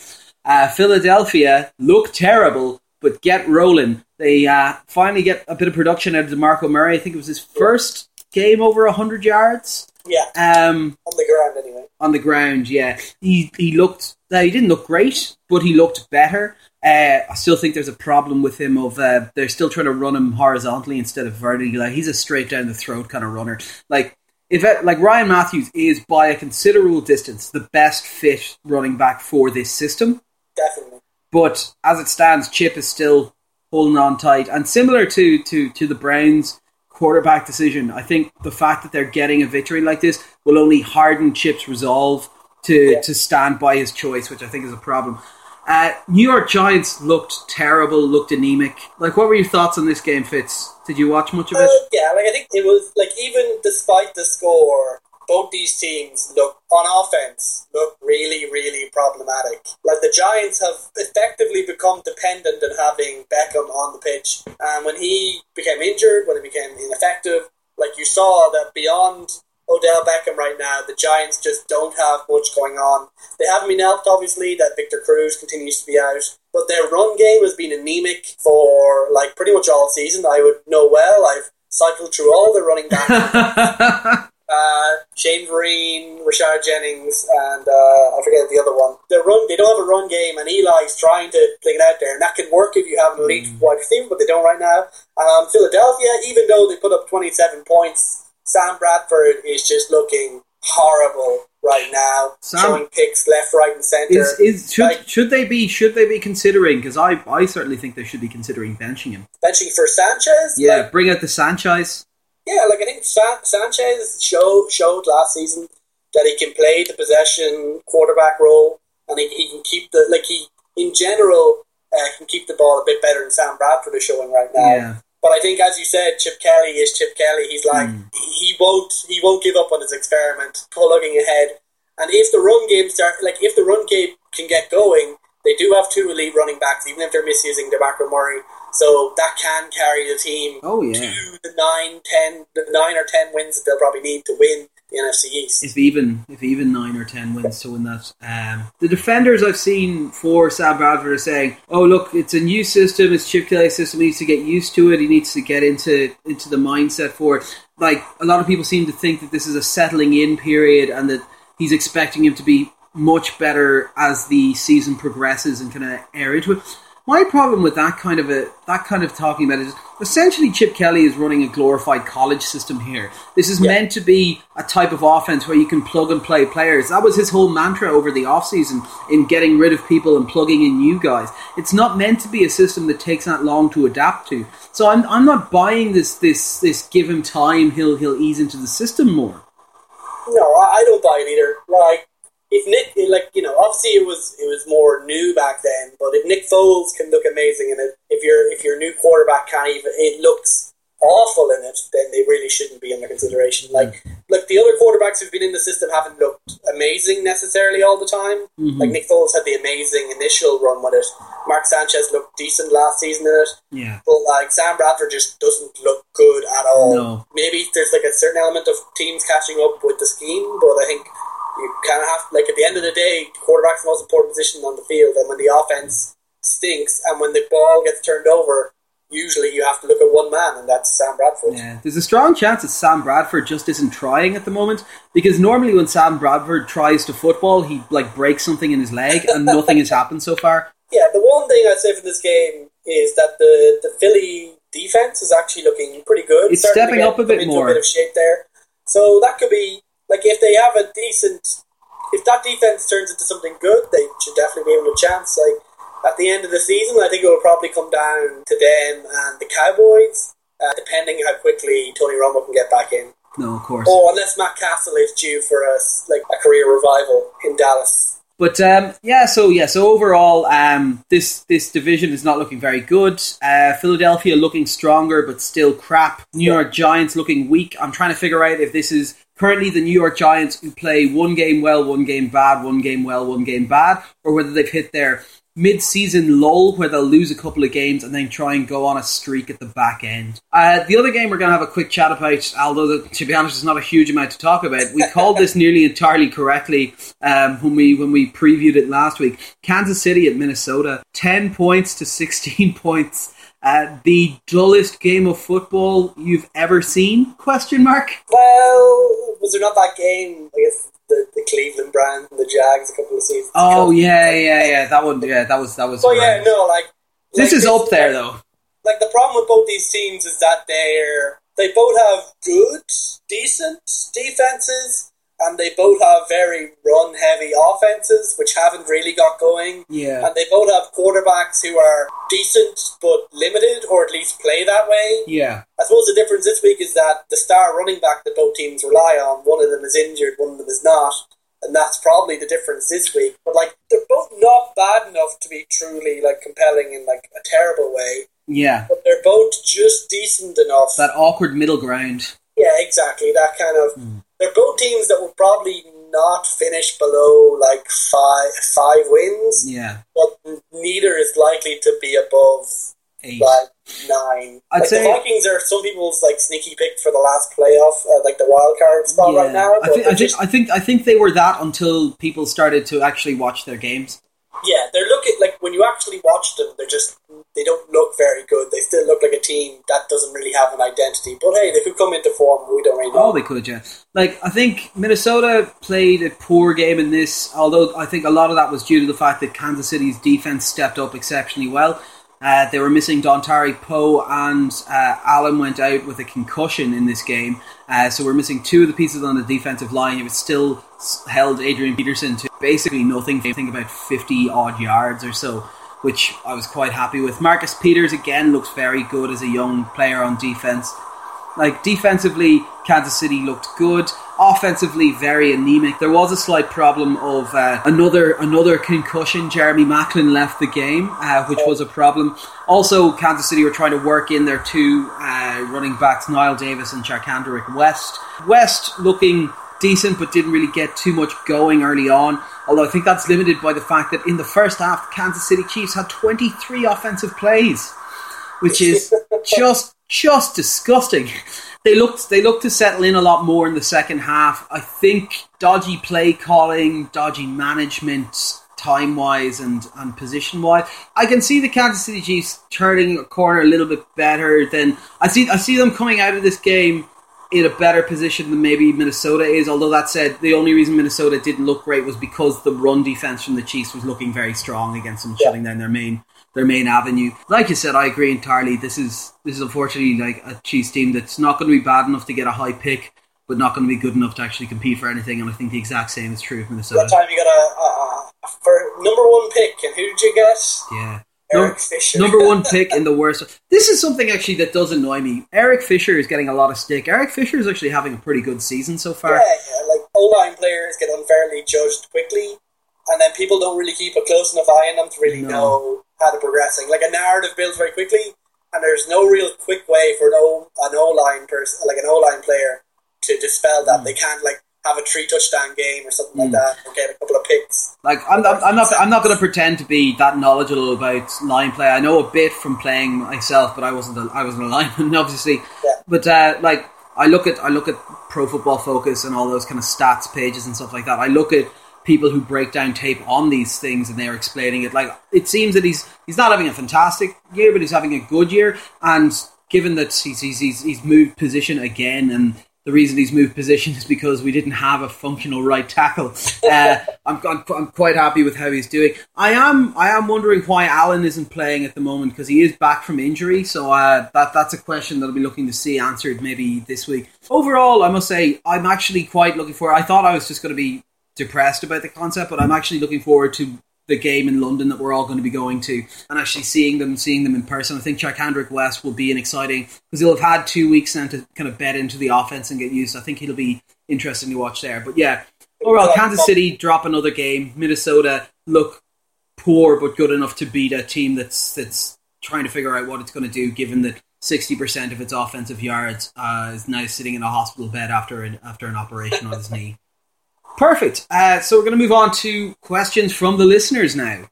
Uh, Philadelphia look terrible, but get rolling. They uh, finally get a bit of production out of DeMarco Murray. I think it was his first game over 100 yards. Yeah, Um, on the ground anyway. on the ground. Yeah, he he looked. Uh, he didn't look great, but he looked better. Uh, I still think there's a problem with him. Of uh, they're still trying to run him horizontally instead of vertically. Like he's a straight down the throat kind of runner. Like if it, like Ryan Mathews is by a considerable distance the best fit running back for this system. Definitely. But as it stands, Chip is still holding on tight. And similar to, to, to the Browns quarterback decision, I think the fact that they're getting a victory like this will only harden Chip's resolve to, Yeah. to stand by his choice, which I think is a problem. Uh, New York Giants looked terrible, looked anemic. Like, what were your thoughts on this game, Fitz? Did you watch much of it? Uh, yeah, like I think it was like even despite the score, both these teams look on offense look really, really problematic. Like the Giants have effectively become dependent on having Beckham on the pitch, and when he became injured, when he became ineffective, like you saw that beyond Odell Beckham right now, the Giants just don't have much going on. They haven't been helped, obviously, that Victor Cruz continues to be out. But their run game has been anemic for like pretty much all season. I would know well. I've cycled through all the running backs. <laughs> uh, Shane Vereen, Rashard Jennings, and uh, I forget the other one. They run. They don't have a run game, and Eli's trying to fling it out there, and that can work if you have an elite wide receiver, but they don't right now. Um, Philadelphia, even though they put up twenty-seven points, Sam Bradford is just looking horrible right now, Sam- throwing picks left, right, and center. is, is should Like- should they be should they be considering? Because I I certainly think they should be considering benching him. benching for Sanchez. Yeah, Like, bring out the Sanchez. Yeah, like I think San- Sanchez show, showed last season that he can play the possession quarterback role, and he, he can keep the like he in general uh, can keep the ball a bit better than Sam Bradford is showing right now. Yeah. But I think, as you said, Chip Kelly is Chip Kelly. He's like he won't he won't give up on his experiment, plugging ahead. And if the run game start like if the run game can get going, they do have two elite running backs, even if they're misusing DeMarco Murray. So that can carry the team Oh yeah. to the nine, ten, the nine or ten wins that they'll probably need to win the NFC East. if even if even nine or ten wins to win that. Um, the defenders I've seen for Sam Bradford are saying, "Oh look, it's a new system. It's Chip Kelly's system. He needs to get used to it. He needs to get into into the mindset for it." Like a lot of people seem to think that this is a settling in period, and that he's expecting him to be much better as the season progresses and kind of air into it. My problem with that kind of a that kind of talking about it is essentially Chip Kelly is running a glorified college system here. This is Yeah. meant to be a type of offense where you can plug and play players. That was his whole mantra over the offseason in getting rid of people and plugging in new guys. It's not meant to be a system that takes that long to adapt to. So I'm I'm not buying this this this give him time he'll he'll ease into the system more. No, I, I don't buy it either. Like if Nick, like you know, obviously it was it was more new back then, but if Nick Foles can look amazing in it, if your if your new quarterback can't even, it looks awful in it, then they really shouldn't be under consideration. Like like the other quarterbacks who've been in the system haven't looked amazing necessarily all the time. Mhm. Like Nick Foles had the amazing initial run with it. Mark Sanchez looked decent last season in it. Yeah. But like Sam Bradford just doesn't look good at all. No. Maybe there's like a certain element of teams catching up with the scheme, but I think you kind of have like at the end of the day, quarterback's the most important position on the field, and when the offense stinks and when the ball gets turned over, usually you have to look at one man, and that's Sam Bradford. Yeah, there's a strong chance that Sam Bradford just isn't trying at the moment because normally when Sam Bradford tries to football, he like breaks something in his leg, and nothing has happened so far. Yeah, the one thing I'd say from this game is that the the Philly defense is actually looking pretty good. It's Starting stepping up a bit into more. A bit of shape there, so that could be like if they have a decent. If that defense turns into something good, they should definitely be able to chance. Like at the end of the season, I think it will probably come down to them and the Cowboys, uh, depending how quickly Tony Romo can get back in. No, of course. Oh, unless Matt Cassel is due for a like a career revival in Dallas. But um, yeah, so yeah, so overall, um, this this division is not looking very good. Uh, Philadelphia looking stronger, but still crap. New York Giants looking weak. I'm trying to figure out if this is currently the New York Giants who play one game well, one game bad, one game well, one game bad, or whether they've hit their mid-season lull where they'll lose a couple of games and then try and go on a streak at the back end. Uh, the other game we're going to have a quick chat about, although the, to be honest, there's not a huge amount to talk about. We called this <laughs> nearly entirely correctly um, when we when we previewed it last week. Kansas City at Minnesota, ten points to sixteen <laughs> points. Uh, the dullest game of football you've ever seen? Question mark. Well, was there not that game? I guess the, the Cleveland Browns and the Jags a couple of seasons. Oh ago? yeah, yeah, yeah. That one. Yeah, that was that was. But yeah, no, like This like is up there though. Like the problem with both these teams is that they're they both have good, decent defenses, and they both have very run heavy offenses, which haven't really got going. Yeah. And they both have quarterbacks who are decent but limited, or at least play that way. Yeah. I suppose the difference this week is that the star running back that both teams rely on, one of them is injured, one of them is not. And that's probably the difference this week. But like they're both not bad enough to be truly like compelling in like a terrible way. Yeah. But they're both just decent enough. That awkward middle ground. yeah, exactly. That kind of Hmm. They're both teams that will probably not finish below like five five wins. Yeah. But neither is likely to be above Eight. like nine. I'd like say- the Vikings are some people's like sneaky pick for the last playoff, uh, like the wild card spot right now. I think, I think just, I think I think they were that until people started to actually watch their games. Yeah, they're looking like when you actually watch them, they're just they don't look very good. They still look like a team that doesn't really have an identity. But hey, they could come into form. We don't really know. Oh, they could, yeah. Like I think Minnesota played a poor game in this, although I think a lot of that was due to the fact that Kansas City's defense stepped up exceptionally well. Uh, they were missing Dontari Poe and uh, Allen went out with a concussion in this game, uh, so we're missing two of the pieces on the defensive line. It was still held Adrian Peterson to basically nothing. I think about fifty odd yards or so, which I was quite happy with. Marcus Peters again looks very good as a young player on defense. Like defensively, Kansas City looked good. Offensively, very anemic. There was a slight problem of uh, another another concussion. Jeremy Maclin left the game, uh, which was a problem. Also, Kansas City were trying to work in their two uh, running backs, Knile Davis and Charcandrick West. West looking decent, but didn't really get too much going early on. Although I think that's limited by the fact that in the first half, the Kansas City Chiefs had 23 offensive plays which is <laughs> just just disgusting. They looked they looked to settle in a lot more in the second half. I think dodgy play calling, dodgy management, time wise and and position wise. I can see the Kansas City Chiefs turning a corner a little bit better than I see. I see them coming out of this game in a better position than maybe Minnesota is. Although that said, the only reason Minnesota didn't look great was because the run defense from the Chiefs was looking very strong against them, shutting down their main their main avenue. Like you said, I agree entirely. This is this is unfortunately like a Chiefs team that's not going to be bad enough to get a high pick, but not going to be good enough to actually compete for anything. And I think the exact same is true of Minnesota. That time you got a, a, a for number one pick, and who did you get? Yeah. Eric Fisher. Number one <laughs> pick in the worst. This is something actually that does annoy me. Eric Fisher is getting a lot of stick. Eric Fisher is actually having a pretty good season so far. Yeah, yeah, like O line players get unfairly judged quickly, and then people don't really keep a close enough eye on them to really No. know how they're progressing. Like a narrative builds very quickly, and there's no real quick way for an O an O line person, like an O line player, to dispel Mm. that. They can't like have a three touchdown game or something like that, or get a couple of picks. Like I'm, I'm, I'm not, I'm not going to pretend to be that knowledgeable about line play. I know a bit from playing myself, but I wasn't, a, I wasn't a <laughs> lineman, obviously. Yeah. But uh, like, I look at, I look at Pro Football Focus and all those kind of stats pages and stuff like that. I look at people who break down tape on these things and they're explaining it. Like it seems that he's he's not having a fantastic year, but he's having a good year. And given that he's he's, he's, he's moved position again and the reason he's moved position is because we didn't have a functional right tackle. Uh, <laughs> I'm, I'm, I'm, quite happy with how he's doing. I am I am wondering why Allen isn't playing at the moment because he is back from injury. So uh, that that's a question that I'll be looking to see answered maybe this week. Overall, I must say I'm actually quite looking for. I thought I was just going to be depressed about the concept, but I'm actually looking forward to the game in London that we're all going to be going to and actually seeing them, seeing them in person. I think Charcandrick West will be an exciting because he'll have had two weeks now to kind of bed into the offense and get used. I think he'll be interesting to watch there. But yeah, overall, Kansas City drop another game. Minnesota look poor but good enough to beat a team that's that's trying to figure out what it's going to do, given that. 60% of its offensive yards uh, is now sitting in a hospital bed after an, after an operation on his knee. Perfect. Uh, so we're going to move on to questions from the listeners now.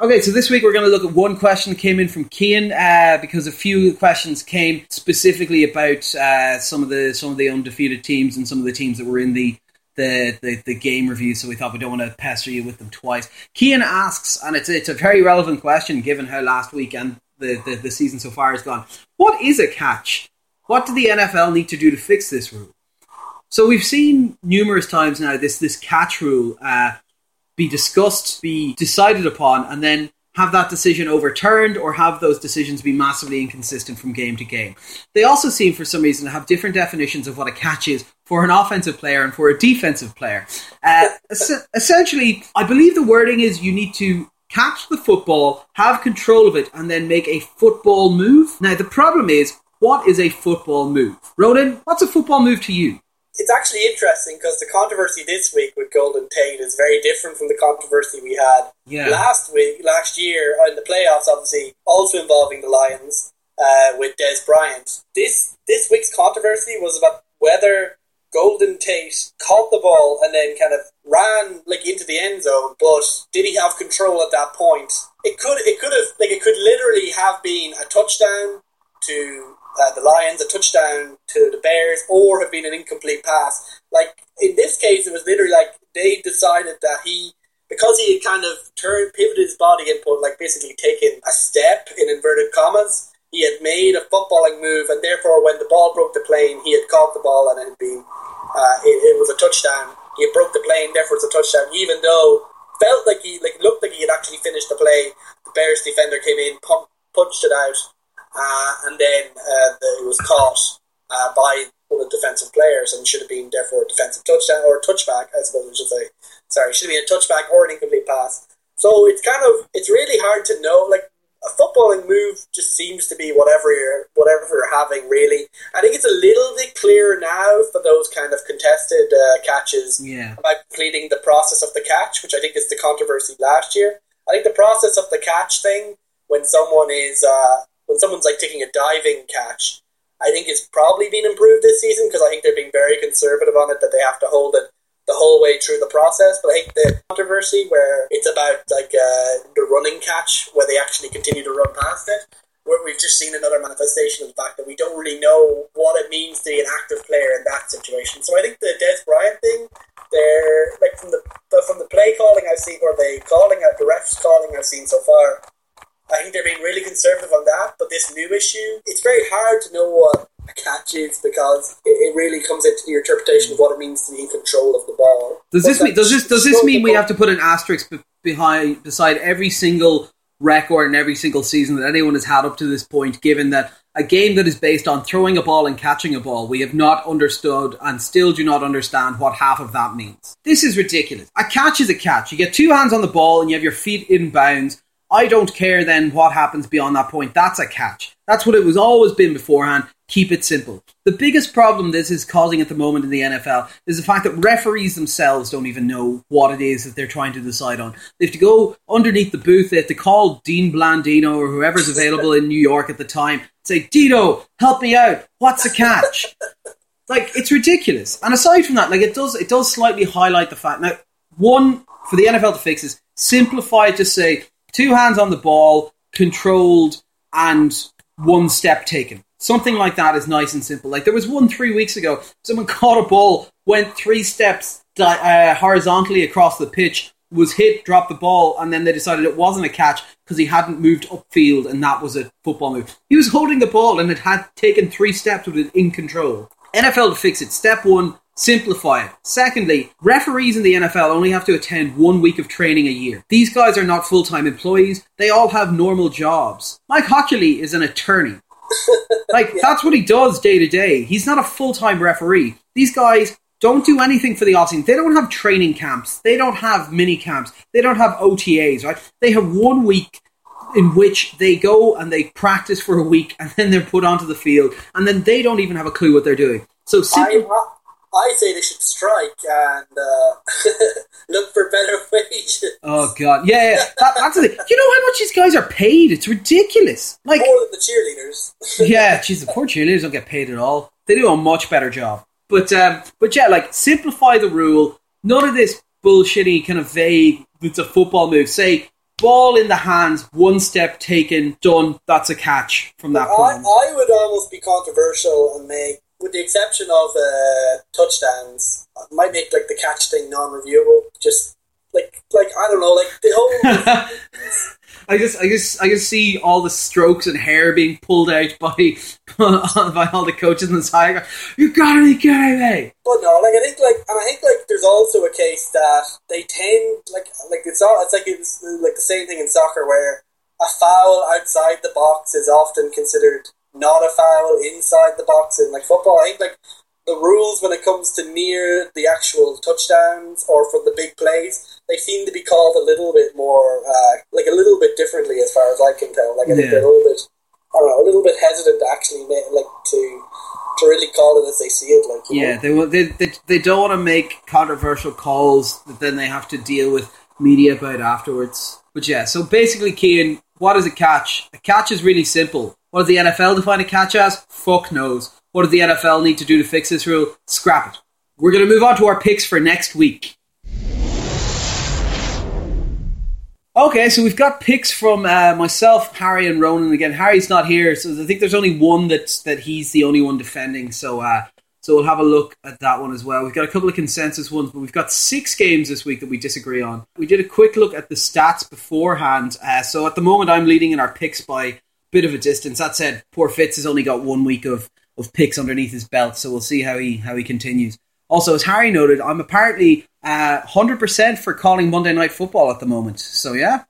Okay, so this week we're going to look at one question that came in from Kian uh, because a few questions came specifically about uh, some of the some of the undefeated teams and some of the teams that were in the the, the, the game review. So we thought we don't want to pester you with them twice. Kian asks, and it's it's a very relevant question given how last week and the, the, the season so far has gone. What is a catch? What do the NFL need to do to fix this rule? So we've seen numerous times now this this catch rule uh, be discussed, be decided upon, and then have that decision overturned or have those decisions be massively inconsistent from game to game. They also seem, for some reason, to have different definitions of what a catch is for an offensive player and for a defensive player. Uh, es- essentially, I believe the wording is you need to catch the football, have control of it, and then make a football move. Now, the problem is, what is a football move? Ronan, what's a football move to you? It's actually interesting because the controversy this week with Golden Tate is very different from the controversy we had yeah. last week, last year in the playoffs. Obviously, also involving the Lions uh, with Dez Bryant. This this week's controversy was about whether Golden Tate caught the ball and then kind of ran like into the end zone, but did he have control at that point? It could it could have like it could literally have been a touchdown to uh, the Lions, a touchdown to the Bears, or have been an incomplete pass. Like in this case, it was literally like they decided that he, because he had kind of turned, pivoted his body and put like basically taken a step in inverted commas. He had made a footballing move, and therefore, when the ball broke the plane, he had caught the ball and it had been, uh, it, it was a touchdown. He had broke the plane, therefore it's a touchdown. Even though felt like he like looked like he had actually finished the play, the Bears defender came in, punched it out, uh, and then uh, it was caught uh, by one of the defensive players and should have been therefore a defensive touchdown or a touchback, I suppose I should say. Sorry, should have been a touchback or an incomplete pass. So it's kind of it's really hard to know. Like a footballing move just seems to be whatever you're whatever you're having. Really, I think it's a little bit clearer now for those kind of contested uh, catches yeah. about completing the process of the catch, which I think is the controversy last year. I think the process of the catch thing when someone is uh, when someone's like taking a diving catch, I think it's probably been improved this season because I think they're being very conservative on it that they have to hold it the whole way through the process. But I think the controversy where it's about like uh, the running catch where they actually continue to run past it, where we've just seen another manifestation of the fact that we don't really know what it means to be an active player in that situation. So I think the Dez Bryant thing, they're like from the from the play calling I've seen or the calling out the refs calling I've seen so far I think they're being really conservative on that. But this new issue, it's very hard to know what a catch is because it, it really comes into your interpretation of what it means to be in control of the ball. Does this mean does this does this mean we have to put an asterisk behind beside every single record and every single season that anyone has had up to this point? Given that a game that is based on throwing a ball and catching a ball, we have not understood and still do not understand what half of that means. This is ridiculous. A catch is a catch. You get two hands on the ball and you have your feet in bounds I don't care then what happens beyond that point. That's a catch. That's what it was always been beforehand. Keep it simple. The biggest problem this is causing at the moment in the NFL is the fact that referees themselves don't even know what it is that they're trying to decide on. They have to go underneath the booth, they have to call Dean Blandino or whoever's available in New York at the time, say, Dino, help me out. What's a catch? <laughs> like, it's ridiculous. And aside from that, like it does it does slightly highlight the fact now, one, for the NFL to fix is simplify to say two hands on the ball, controlled, and one step taken. Something like that is nice and simple. Like there was one three weeks ago, someone <laughs> caught a ball went three steps uh, horizontally across the pitch, was hit, dropped the ball, and then they decided it wasn't a catch because he hadn't moved upfield and that was a football move. He was holding the ball and it had taken three steps with it in control. NFL to fix it. Step one, simplify it. Secondly, referees in the NFL only have to attend one week of training a year. These guys are not full time employees, they all have normal jobs. Mike Hockley is an attorney. <laughs> like, that's what he does day to day. He's not a full time referee. These guys don't do anything for the offseason. They don't have training camps. They don't have mini camps. They don't have OTAs, right? They have one week in which they go and they practice for a week and then they're put onto the field and then they don't even have a clue what they're doing. So simply, I, I say they should strike and uh, <laughs> look for better <laughs> wages. Oh god, yeah, yeah. That, that's the thing. You know how much these guys are paid? It's ridiculous. Like, More than the cheerleaders. <laughs> yeah, jeez, the poor cheerleaders don't get paid at all. They do a much better job. But um, but yeah, like simplify the rule. None of this bullshitty kind of vague. It's a football move. Say ball in the hands, one step taken, done. That's a catch from that I, point. I would almost be controversial and make, with the exception of uh, touchdowns, I might make like the catch thing non-reviewable. Just like like I don't know, like the whole <laughs> <laughs> I just, I just, I just see all the strokes and hair being pulled out by <laughs> by all the coaches in the side. You gotta be kidding me! But no, like I think, like, and I think, like, there's also a case that they tend, like, like it's all, it's like it's like the same thing in soccer where a foul outside the box is often considered not a foul inside the box. In like football, I think like the rules when it comes to near the actual touchdowns or from the big plays, they seem to be called a little bit more, uh, like a little bit differently as far as I can tell. Like I think Yeah. they're a little bit, I don't know, a little bit hesitant to actually make, like to to really call it as they see it. Like know? Yeah, they, they they they don't want to make controversial calls that then they have to deal with media about afterwards. But yeah, so basically, Kean, what is a catch? A catch is really simple. What does the NFL define a catch as? Fuck knows. What does the NFL need to do to fix this rule? Scrap it. We're going to move on to our picks for next week. Okay, so we've got picks from uh, myself, Harry, and Ronan again. Harry's not here, so I think there's only one that's that he's the only one defending. So, uh, so we'll have a look at that one as well. We've got a couple of consensus ones, but we've got six games this week that we disagree on. We did a quick look at the stats beforehand. Uh, so at the moment, I'm leading in our picks by a bit of a distance. That said, poor Fitz has only got one week of, of picks underneath his belt, so we'll see how he how he continues. Also, as Harry noted, I'm apparently uh, 100% for calling Monday Night Football at the moment. So yeah,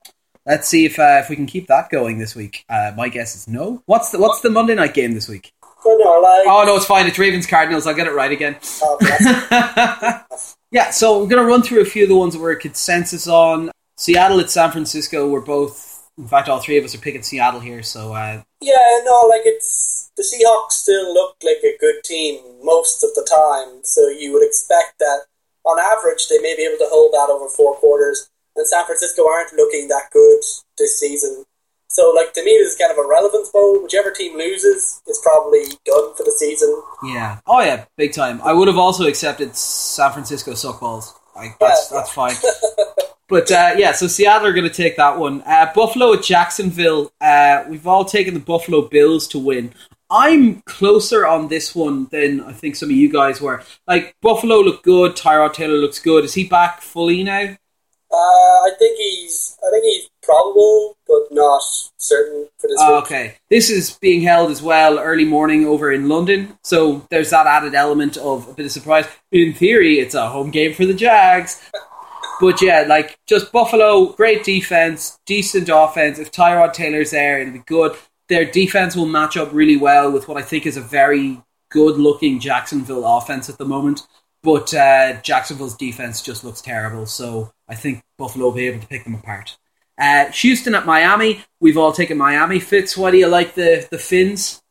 let's see if uh, if we can keep that going this week. Uh, my guess is no. What's the what's the Monday night game this week? But no, like, Oh no, it's fine. It's Ravens Cardinals. I'll get it right again. oh, <laughs> yeah, so we're going to run through a few of the ones that we're consensus on. Seattle at San Francisco. We're both, in fact, all three of us are picking Seattle here. So uh, Yeah, no, like it's the Seahawks still look like a good team most of the time, so you would expect that on average they may be able to hold that over four quarters. And San Francisco aren't looking that good this season. So, like to me, this is kind of a relevance bowl. Whichever team loses is probably done for the season. yeah, oh yeah, big time. I would have also accepted San Francisco suckballs. Like that's Yeah. that's fine. <laughs> But uh, yeah, so Seattle are going to take that one. Uh, Buffalo at Jacksonville. Uh, we've all taken the Buffalo Bills to win. I'm closer on this one than I think some of you guys were. Like Buffalo look good. Tyrod Taylor looks good. Is he back fully now? Uh, I think he's, I think he's probable, but not certain for this Oh, week. okay. This is being held as well early morning over in London. So there's that added element of a bit of surprise. In theory, it's a home game for the Jags. But yeah, like just Buffalo, great defense, decent offense. If Tyrod Taylor's there, it'll be good. Their defense will match up really well with what I think is a very good looking Jacksonville offense at the moment. But uh, Jacksonville's defense just looks terrible. So I think Buffalo will be able to pick them apart. Uh, Houston at Miami. We've all taken Miami. Fitz, why do you like the, the Finns?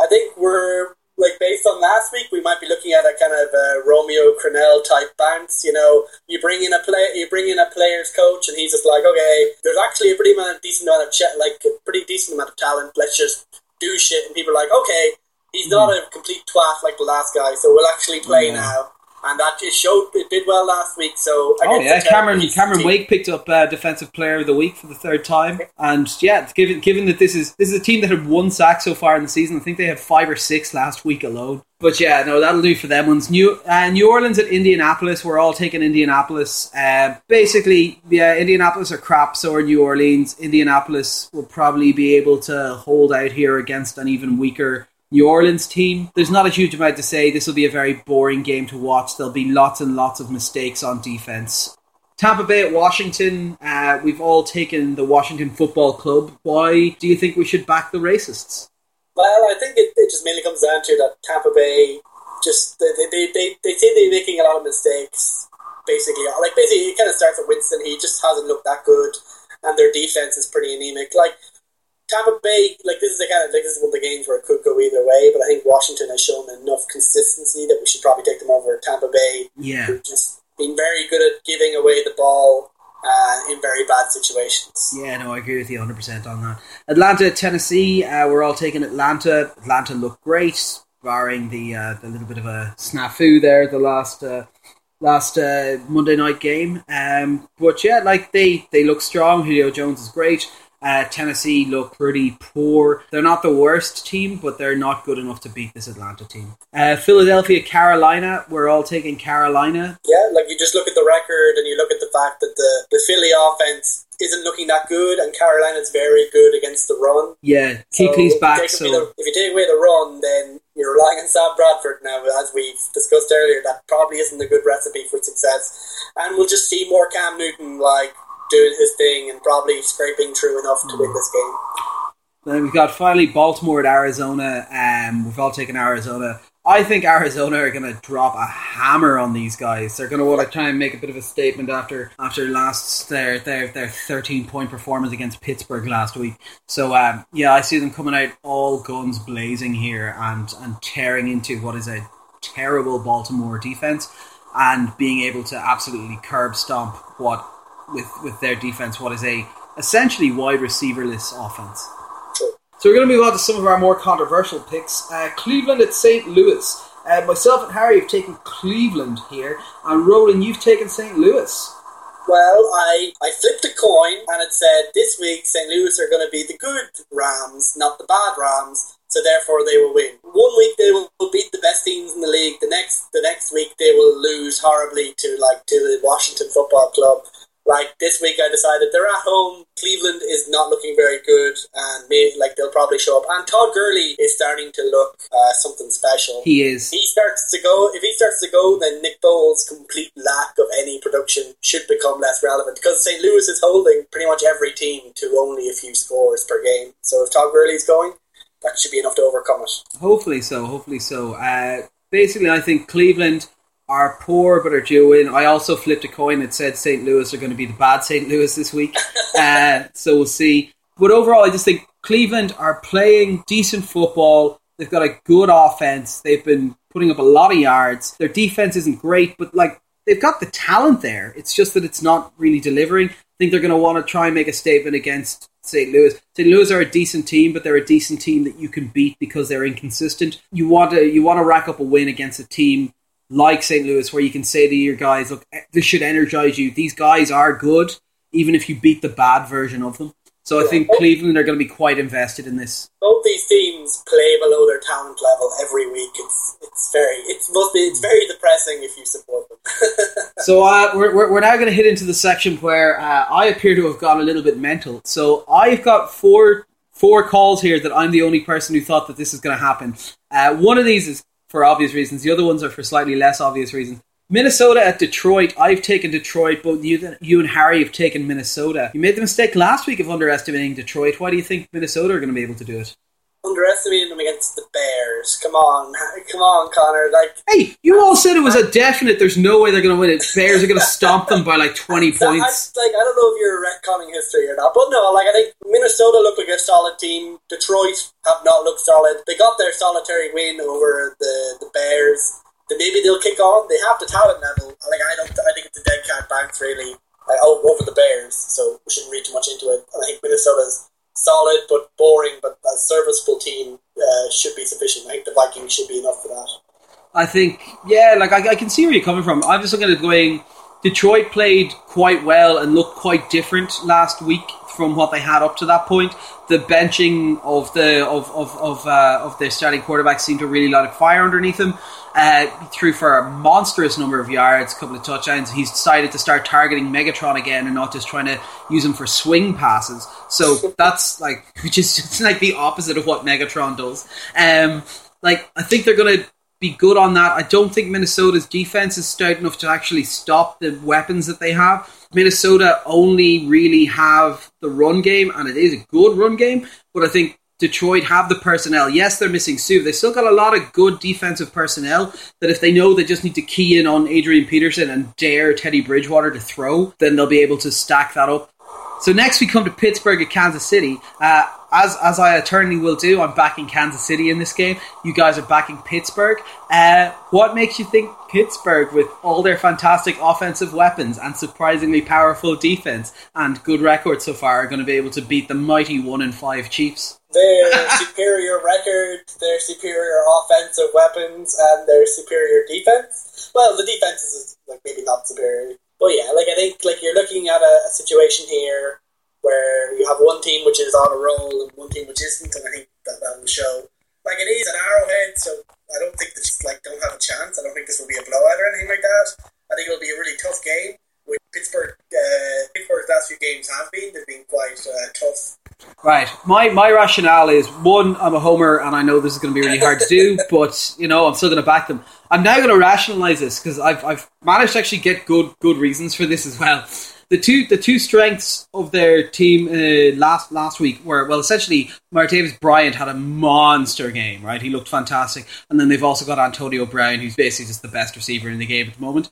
I think we're like based on last week, we might be looking at a kind of a Romeo Crennel type bounce. You know, you bring in a play, you bring in a player's coach, and he's just like, okay, there's actually a pretty amount, decent amount of ch- like a pretty decent amount of talent. Let's just do shit, and people are like, okay, he's not a complete twat like the last guy, so we'll actually play Yeah. now. And that just showed it did well last week. So Oh yeah, Cameron Cameron team. Wake picked up uh, Defensive Player of the Week for the third time, and yeah, given given that this is this is a team that had one sack so far in the season, I think they had five or six last week alone. But yeah, no, that'll do for them ones. New uh, New Orleans at Indianapolis. We're all taking Indianapolis. Uh, basically, yeah, Indianapolis are crap. So are New Orleans. Indianapolis will probably be able to hold out here against an even weaker New Orleans team. There's not a huge amount to say. This will be a very boring game to watch. There'll be lots and lots of mistakes on defense. Tampa Bay at Washington. Uh, we've all taken the Washington Football Club. Why do you think we should back the racists? Well, I think it, it just mainly comes down to that Tampa Bay just they they, they, they seem to be making a lot of mistakes. Basically, like basically, it kind of starts with Winston. He just hasn't looked that good, and their defense is pretty anemic. Like Tampa Bay, like this is the kind of like this is one of the games where it could go either way. But I think Washington has shown enough consistency that we should probably take them over Tampa Bay. Yeah, just been very good at giving away the ball uh, in very bad situations. Yeah, no, I agree with you 100% on that. Atlanta, Tennessee, uh, we're all taking Atlanta. Atlanta looked great, barring the uh, the little bit of a snafu there, the last uh, last uh, Monday night game. Um, but yeah, like they, they look strong. Julio Jones is great. Uh, Tennessee look pretty poor. They're not the worst team, but they're not good enough to beat this Atlanta team. Uh, Philadelphia, Carolina. We're all taking Carolina. Yeah, like you just look at the record and you look at the fact that the, the Philly offense isn't looking that good, and Carolina's very good against the run. Yeah, Kuechly's so back. If So the, if you take away the run, then you're relying on Sam Bradford now, as we've discussed earlier. That probably isn't a good recipe for success, and we'll just see more Cam Newton like doing his thing and probably scraping through enough to win this game. then we've got finally Baltimore at Arizona. Um, we've all taken Arizona. I think Arizona are going to drop a hammer on these guys. They're going to want to try and make a bit of a statement after after last their their their thirteen point performance against Pittsburgh last week. So um, yeah, I see them coming out all guns blazing here and and tearing into what is a terrible Baltimore defense and being able to absolutely curb stomp what with with their defense what is a essentially wide receiverless offense. So we're going to move on to some of our more controversial picks. Uh, Cleveland at St. Louis. Uh, myself and Harry have taken Cleveland here, and Ronan, you've taken St. Louis. Well, I, I flipped a coin and it said this week St. Louis are going to be the good Rams, not the bad Rams. So therefore they will win. One week they will beat the best teams in the league. The next the next week they will lose horribly to like to the Washington Football Club. Like this week, I decided they're at home. Cleveland is not looking very good, and maybe like they'll probably show up. And Todd Gurley is starting to look uh, something special. He is. He starts to go. If he starts to go, then Nick Foles' complete lack of any production should become less relevant because St. Louis is holding pretty much every team to only a few scores per game. So if Todd Gurley's going, that should be enough to overcome it. Hopefully so. Hopefully so. Uh, basically, I think Cleveland are poor but are due in. I also flipped a coin that said St. Louis are going to be the bad St. Louis this week. <laughs> uh, so we'll see. But overall, I just think Cleveland are playing decent football. They've got a good offense. They've been putting up a lot of yards. Their defense isn't great, but like they've got the talent there. It's just that it's not really delivering. I think they're going to want to try and make a statement against St. Louis. St. Louis are a decent team, but they're a decent team that you can beat because they're inconsistent. You want to you want to rack up a win against a team like St. Louis, where you can say to your guys, "Look, this should energize you. These guys are good, even if you beat the bad version of them." So I think Cleveland are going to be quite invested in this. Both these teams play below their talent level every week. It's it's very it's must be it's very depressing if you support them. <laughs> so uh, we're, we're, we're now going to hit into the section where uh, I appear to have gone a little bit mental. So I've got four four calls here that I'm the only person who thought that this is going to happen. Uh, one of these is for obvious reasons. The other ones are for slightly less obvious reasons. Minnesota at Detroit. I've taken Detroit, but you, you and Harry have taken Minnesota. You made the mistake last week of underestimating Detroit. Why do you think Minnesota are going to be able to do it? Underestimating them against the Bears. Come on, <laughs> come on, Connor. Like, hey, you all said it was a definite. There's no way they're going to win it. Bears are going to stomp them by like 20 <laughs> points. I, like, I don't know if you're retconning history or not, but no. Like, I think Minnesota looked like a solid team. Detroit have not looked solid. They got their solitary win over the the Bears then maybe they'll kick on. They have the talent level. Like I don't, I think it's a dead cat bounce really like, over the Bears. So we shouldn't read too much into it. I think Minnesota's solid but boring, but a serviceable team uh, should be sufficient. I think the Vikings should be enough for that. I think, yeah, like I, I can see where you're coming from. I'm just looking at it going. Detroit played quite well and looked quite different last week from what they had up to that point. The benching of the of of of, uh, of their starting quarterback seemed to really light a fire underneath him. Uh, threw for a monstrous number of yards, a couple of touchdowns. He's decided to start targeting Megatron again and not just trying to use him for swing passes. So <laughs> that's like, <laughs> which is just like the opposite of what Megatron does. Um, like I think they're going to be good on that. I don't think Minnesota's defense is stout enough to actually stop the weapons that they have. Minnesota only really have the run game, and it is a good run game. But I think Detroit have the personnel. Yes, they're missing Suh. They still got a lot of good defensive personnel that if they know they just need to key in on Adrian Peterson and dare Teddy Bridgewater to throw, then they'll be able to stack that up. So next we come to Pittsburgh at Kansas City. Uh, as as I eternally will do, I'm backing Kansas City in this game. You guys are backing Pittsburgh. Uh, what makes you think Pittsburgh, with all their fantastic offensive weapons and surprisingly powerful defense and good record so far, are going to be able to beat the mighty one in five Chiefs? Their <laughs> superior record, their superior offensive weapons, and their superior defense. Well, the defense is like maybe not superior but yeah, like I think like you're looking at a, a situation here where you have one team which is on a roll and one team which isn't, and I think that that will show. Like it is an arrowhead, so I don't think that like don't have a chance. I don't think this will be a blowout or anything like that. I think it'll be a really tough game. With Pittsburgh, uh, Pittsburgh's last few games have been they've been quite uh, tough. Right. My my rationale is one, I'm a homer, and I know this is going to be really hard to do, <laughs> but you know I'm still going to back them. I'm now going to rationalize this because I've I've managed to actually get good good reasons for this as well. The two the two strengths of their team uh, last last week were well essentially Martavis Bryant had a monster game right he looked fantastic and then they've also got Antonio Brown who's basically just the best receiver in the game at the moment.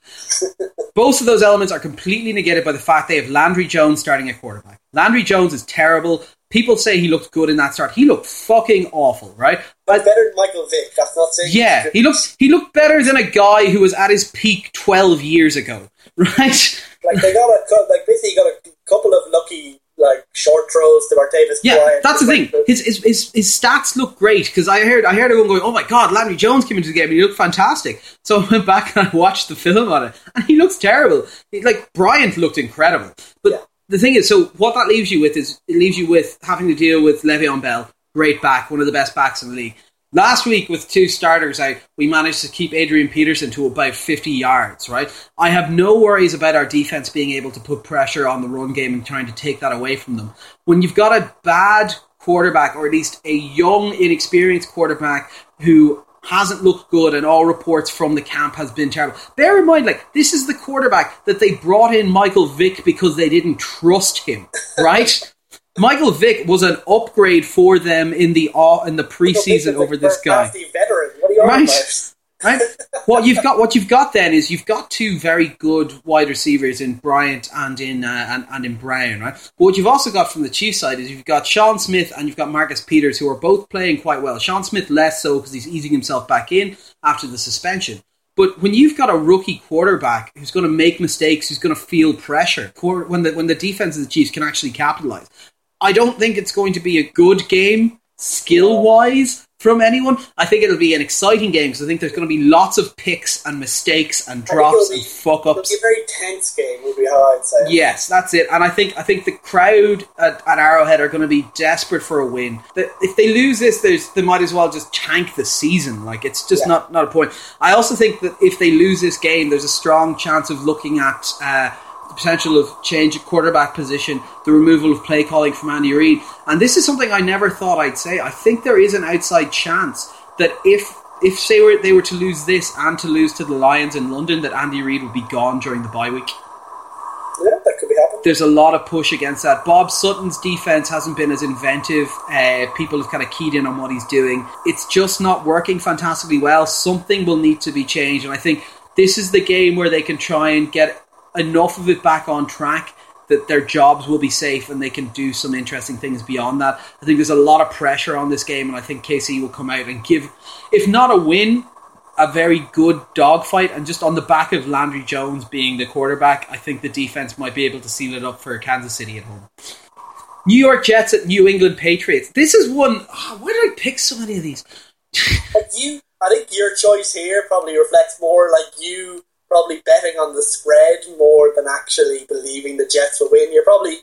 <laughs> Both of those elements are completely negated by the fact they have Landry Jones starting at quarterback. Landry Jones is terrible. People say he looked good in that start. He looked fucking awful, right? But better than Michael Vick. That's not saying. Yeah, he looked he looked better than a guy who was at his peak twelve years ago, <laughs> right? Like they got a like basically got a couple of lucky like short throws to Martavis. Yeah, Bryant. that's the thing. His, his his his stats look great because I heard I heard everyone going, "Oh my god, Landry Jones came into the game and he looked fantastic." So I went back and I watched the film on it, and he looks terrible. He, like Bryant looked incredible, but. Yeah. The thing is, so what that leaves you with is it leaves you with having to deal with Le'Veon Bell, great back, one of the best backs in the league. Last week, with two starters out, we managed to keep Adrian Peterson to about 50 yards, right? I have no worries about our defense being able to put pressure on the run game and trying to take that away from them. When you've got a bad quarterback, or at least a young, inexperienced quarterback who hasn't looked good and all reports from the camp has been terrible. Bear in mind, like, this is the quarterback that they brought in Michael Vick because they didn't trust him, right? <laughs> Michael Vick was an upgrade for them in the uh, in the preseason over this guy. Right. Right? what you've got, what you've got then is you've got two very good wide receivers in Bryant and in uh, and, and in Brown, right? But what you've also got from the Chiefs side is you've got Sean Smith and you've got Marcus Peters, who are both playing quite well. Sean Smith less so because he's easing himself back in after the suspension. But when you've got a rookie quarterback who's going to make mistakes, who's going to feel pressure, when the when the defense of the Chiefs can actually capitalize, I don't think it's going to be a good game skill wise from anyone. I think it'll be an exciting game because I think there's going to be lots of picks and mistakes and drops it'll and fuck ups. It'll be a very tense game, would be how I'd say. it. Yes, that's it. And I think I think the crowd at, at Arrowhead are going to be desperate for a win. That if they lose this, there's, they might as well just tank the season. Like it's just Yeah. not not a point. I also think that if they lose this game, there's a strong chance of looking at. Uh, the potential of change at quarterback position, the removal of play calling from Andy Reid, and this is something I never thought I'd say. I think there is an outside chance that if if say were, they were to lose this and to lose to the Lions in London, that Andy Reid would be gone during the bye week Yeah, that could be happening. there's a lot of push against that. Bob Sutton's defense hasn't been as inventive. Uh, people have kind of keyed in on what he's doing. It's just not working fantastically well. Something will need to be changed, and I think this is the game where they can try and get enough of it back on track that their jobs will be safe and they can do some interesting things beyond that. I think there's a lot of pressure on this game, and I think KC will come out and give, if not a win, a very good dogfight, and just on the back of Landry Jones being the quarterback, I think the defense might be able to seal it up for Kansas City at home. New York Jets at New England Patriots. This is one. oh, why did I pick so many of these? You, I think your choice here probably reflects more like you probably betting on the spread more than actually believing the Jets will win. You're probably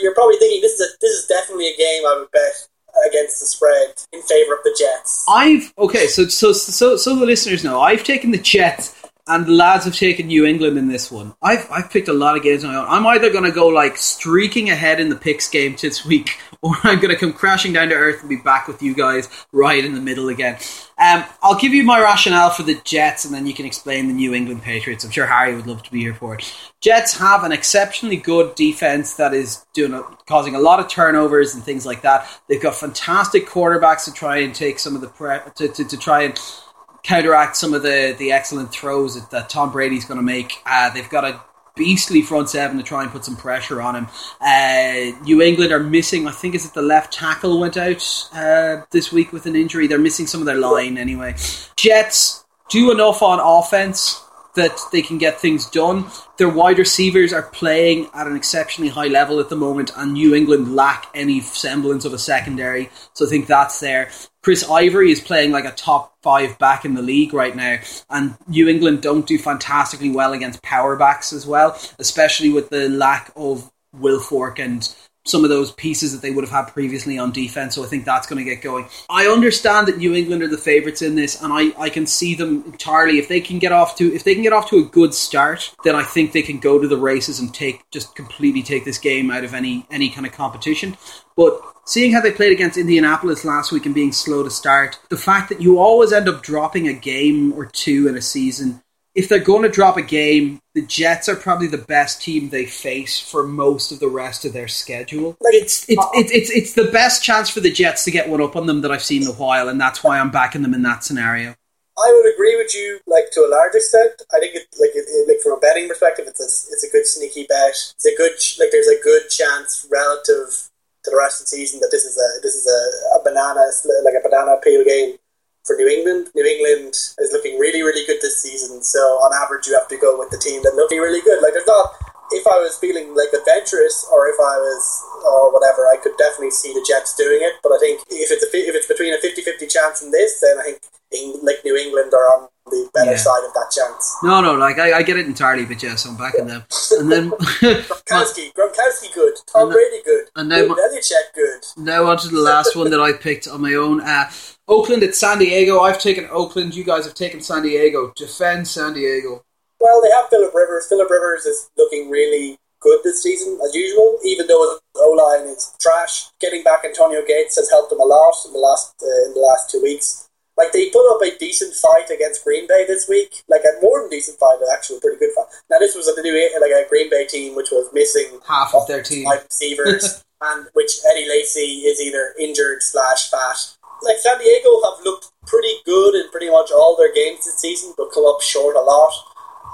you're probably thinking this is a, this is definitely a game I would bet against the spread in favor of the Jets. I've okay, so so so so the listeners know I've taken the Jets and the lads have taken New England in this one. I've I've picked a lot of games on my own. I'm either going to go like streaking ahead in the picks game <laughs> this week, or I'm going to come crashing down to earth and be back with you guys right in the middle again. Um, I'll give you my rationale for the Jets, and then you can explain the New England Patriots. I'm sure Harry would love to be here for it. Jets have an exceptionally good defense that is doing a, causing a lot of turnovers and things like that. They've got fantastic quarterbacks to try and take some of the pre- to, to, to try and counteract some of the, the excellent throws that, that Tom Brady's going to make. Uh, they've got a beastly front seven to try and put some pressure on him. Uh, New England are missing, I think, is it the left tackle went out uh, this week with an injury? They're missing some of their line anyway. Jets do enough on offense that they can get things done. Their wide receivers are playing at an exceptionally high level at the moment, and New England lack any semblance of a secondary. So I think that's there. Chris Ivory is playing like a top five back in the league right now, and New England don't do fantastically well against power backs as well, especially with the lack of Wilfork and some of those pieces that they would have had previously on defense. So I think that's going to get going. I understand that New England are the favorites in this, and I, I can see them entirely. If they can get off to if they can get off to a good start, then I think they can go to the races and take just completely take this game out of any any kind of competition. But seeing how they played against Indianapolis last week and being slow to start, the fact that you always end up dropping a game or two in a season if they're going to drop a game, the Jets are probably the best team they face for most of the rest of their schedule. It's it's, it's it's it's the best chance for the Jets to get one up on them that I've seen in a while, and that's why I'm backing them in that scenario. I would agree with you, like to a large extent. I think, it, like, it, like from a betting perspective, it's a, it's a good sneaky bet. It's a good, like, there's a good chance relative to the rest of the season that this is a this is a, a banana, like a banana peel game for New England. New England is looking really, really good this season. So on average, you have to go with the team that looking really good. Like there's not. If I was feeling like adventurous, or if I was, or whatever, I could definitely see the Jets doing it. But I think if it's a, if it's between a 50-50 chance in this, then I think like New England are on the better yeah. side of that chance. No, no, like I, I get it entirely, but yes, I'm backing them. And then <laughs> Gronkowski, <laughs> Gronkowski good, Tom Brady good, and now Belichick good. Now on to the last one that I picked on my own. Uh, Oakland at San Diego. I've taken Oakland. You guys have taken San Diego. Defend San Diego. Well, they have Philip Rivers. Philip Rivers is looking really good this season, as usual. Even though his O line is trash, getting back Antonio Gates has helped them a lot in the last uh, in the last two weeks. Like they put up a decent fight against Green Bay this week, like a more than decent fight, actually a pretty good fight. Now this was a new like a Green Bay team which was missing half of their team receivers, <laughs> and which Eddie Lacy is either injured slash fat like San Diego have looked pretty good in pretty much all their games this season, but come up short a lot.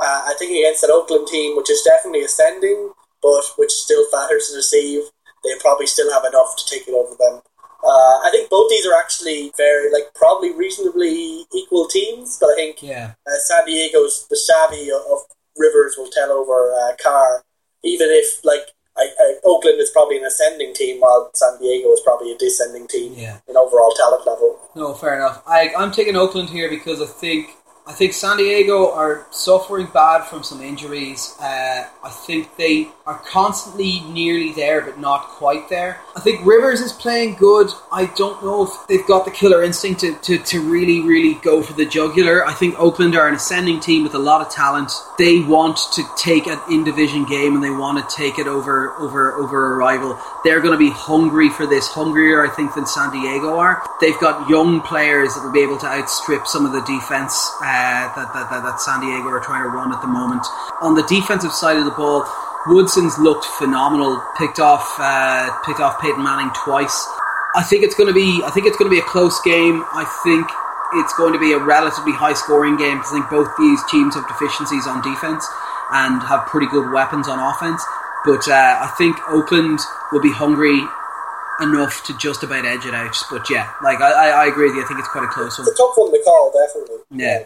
Uh, I think against an Oakland team, which is definitely ascending, but which still fatters to receive, they probably still have enough to take it over them. Uh, I think both these are actually very, like, probably reasonably equal teams, but I think yeah. uh, San Diego's the savvy of, of Rivers will tell over uh, Carr, even if like I, I, Oakland is probably an ascending team, while San Diego is probably a descending team yeah. in overall talent level. No, fair enough. I, I'm taking Oakland here because I think I think San Diego are suffering bad from some injuries. Uh, I think they are constantly nearly there, but not quite there. I think Rivers is playing good. I don't know if they've got the killer instinct to, to, to really, really go for the jugular. I think Oakland are an ascending team with a lot of talent. They want to take an in division game and they want to take it over over over a rival. They're going to be hungry for this, hungrier, I think, than San Diego are. They've got young players that will be able to outstrip some of the defense. Uh, that, that, that, that San Diego are trying to run at the moment. On the defensive side of the ball, Woodson's looked phenomenal. Picked off, uh, picked off Peyton Manning twice. I think it's going to be. I think it's going to be a close game. I think it's going to be a relatively high scoring game. I think both these teams have deficiencies on defense and have pretty good weapons on offense. But uh, I think Oakland will be hungry enough to just about edge it out. But yeah, like I, I agree with you. I think it's quite a close one. It's a tough one to call, definitely. Yeah.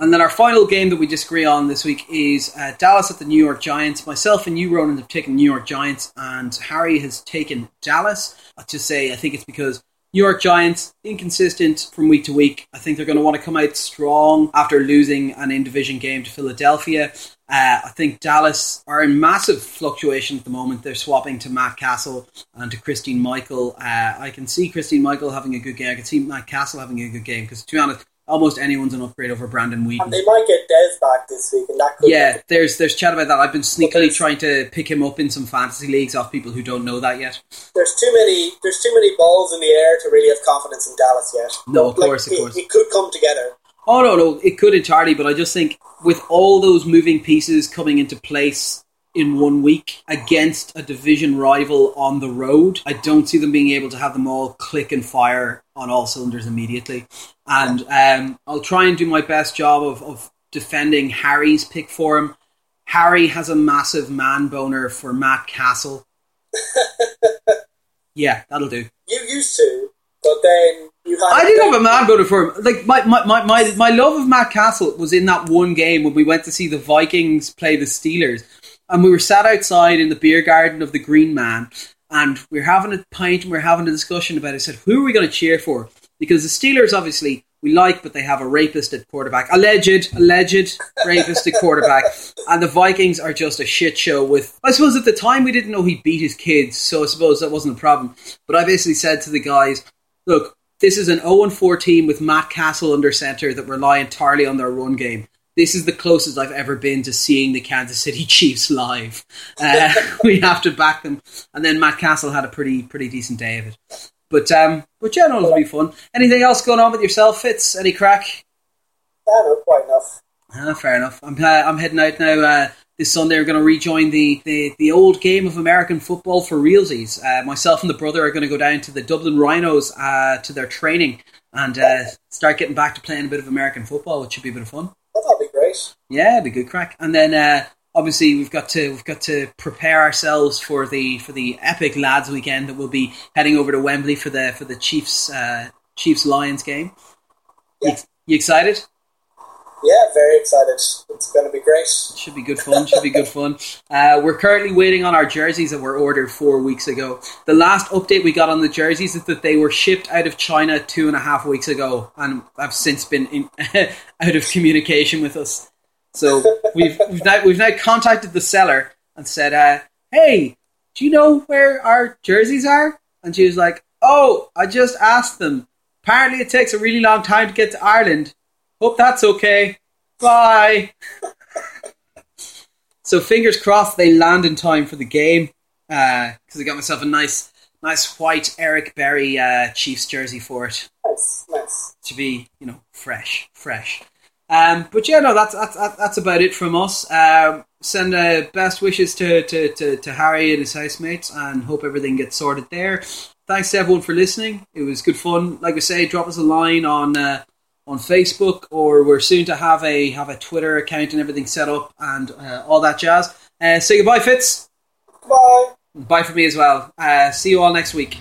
And then our final game that we disagree on this week is uh, Dallas at the New York Giants. Myself and you, Ronan, have taken New York Giants, and Harry has taken Dallas. To say I think it's because New York Giants, inconsistent from week to week. I think they're going to want to come out strong after losing an in division game to Philadelphia. Uh, I think Dallas are in massive fluctuation at the moment. They're swapping to Matt Cassel and to Christine Michael. Uh, I can see Christine Michael having a good game. I can see Matt Cassel having a good game because, to be honest, almost anyone's an upgrade over Brandon Weeden. And they might get Dez back this week, and that could yeah, there's there's chat about that. I've been sneakily trying to pick him up in some fantasy leagues off people who don't know that yet. There's too many there's too many balls in the air to really have confidence in Dallas yet. No, of course, of it, course. It could come together. Oh no, no, it could entirely, but I just think with all those moving pieces coming into place in one week against a division rival on the road, I don't see them being able to have them all click and fire on all cylinders immediately. And um, I'll try and do my best job of, of defending Harry's pick for him. Harry has a massive man boner for Matt Cassel. <laughs> yeah, that'll do. You used to, but then you had. I did have a man boner for him. Like my, my, my, my, my love of Matt Cassel was in that one game when we went to see the Vikings play the Steelers, and we were sat outside in the beer garden of the Green Man, and we are having a pint and we are having a discussion about. It. I said, "Who are we going to cheer for?" Because the Steelers obviously we like, but they have a rapist at quarterback. Alleged, alleged rapist at quarterback. And the Vikings are just a shit show with. I suppose at the time we didn't know he beat his kids, so I suppose that wasn't a problem. But I basically said to the guys, look, this is an 0 4 team with Matt Cassel under center that rely entirely on their run game. This is the closest I've ever been to seeing the Kansas City <laughs> Chiefs live. Uh, <laughs> we have to back them. And then Matt Cassel had a pretty pretty decent day of it. But um, but yeah, no, it'll be fun. Anything else going on with yourself, Fitz? Any crack? Yeah, no, quite enough. Ah, fair enough. I'm uh, I'm heading out now. Uh, this Sunday, we're going to rejoin the, the, the old game of American football for realsies. Uh, myself and the brother are going to go down to the Dublin Rhinos uh, to their training and uh, start getting back to playing a bit of American football, which should be a bit of fun. That'll be great. Yeah, it'd be good crack. And then uh, obviously we've got to we've got to prepare ourselves for the for the epic lads weekend that we'll be heading over to Wembley for the for the Chiefs uh, Chiefs Lions game. Yeah. You, you excited? Yeah, very excited. It's going to be great. Should be good fun. Should be good fun. <laughs> Uh, we're currently waiting on our jerseys that were ordered four weeks ago. The last update we got on the jerseys is that they were shipped out of China two and a half weeks ago, and have since been in, <laughs> out of communication with us. So we've we've now we've now contacted the seller and said, uh, "Hey, do you know where our jerseys are?" And she was like, "Oh, I just asked them. Apparently, it takes a really long time to get to Ireland. Hope that's okay. Bye." so fingers crossed they land in time for the game because uh, I got myself a nice, nice white Eric Berry uh, Chiefs jersey for it. Nice, nice. To be, you know, fresh, fresh. Um, but yeah, no, that's that's that's about it from us. Um, send uh, best wishes to, to, to, to, Harry and his housemates, and hope everything gets sorted there. Thanks to everyone for listening. It was good fun. Like I say, drop us a line on uh, on Facebook, or we're soon to have a have a Twitter account and everything set up and uh, all that jazz. Uh, say goodbye, Fitz. Bye. Bye for me as well. Uh, see you all next week.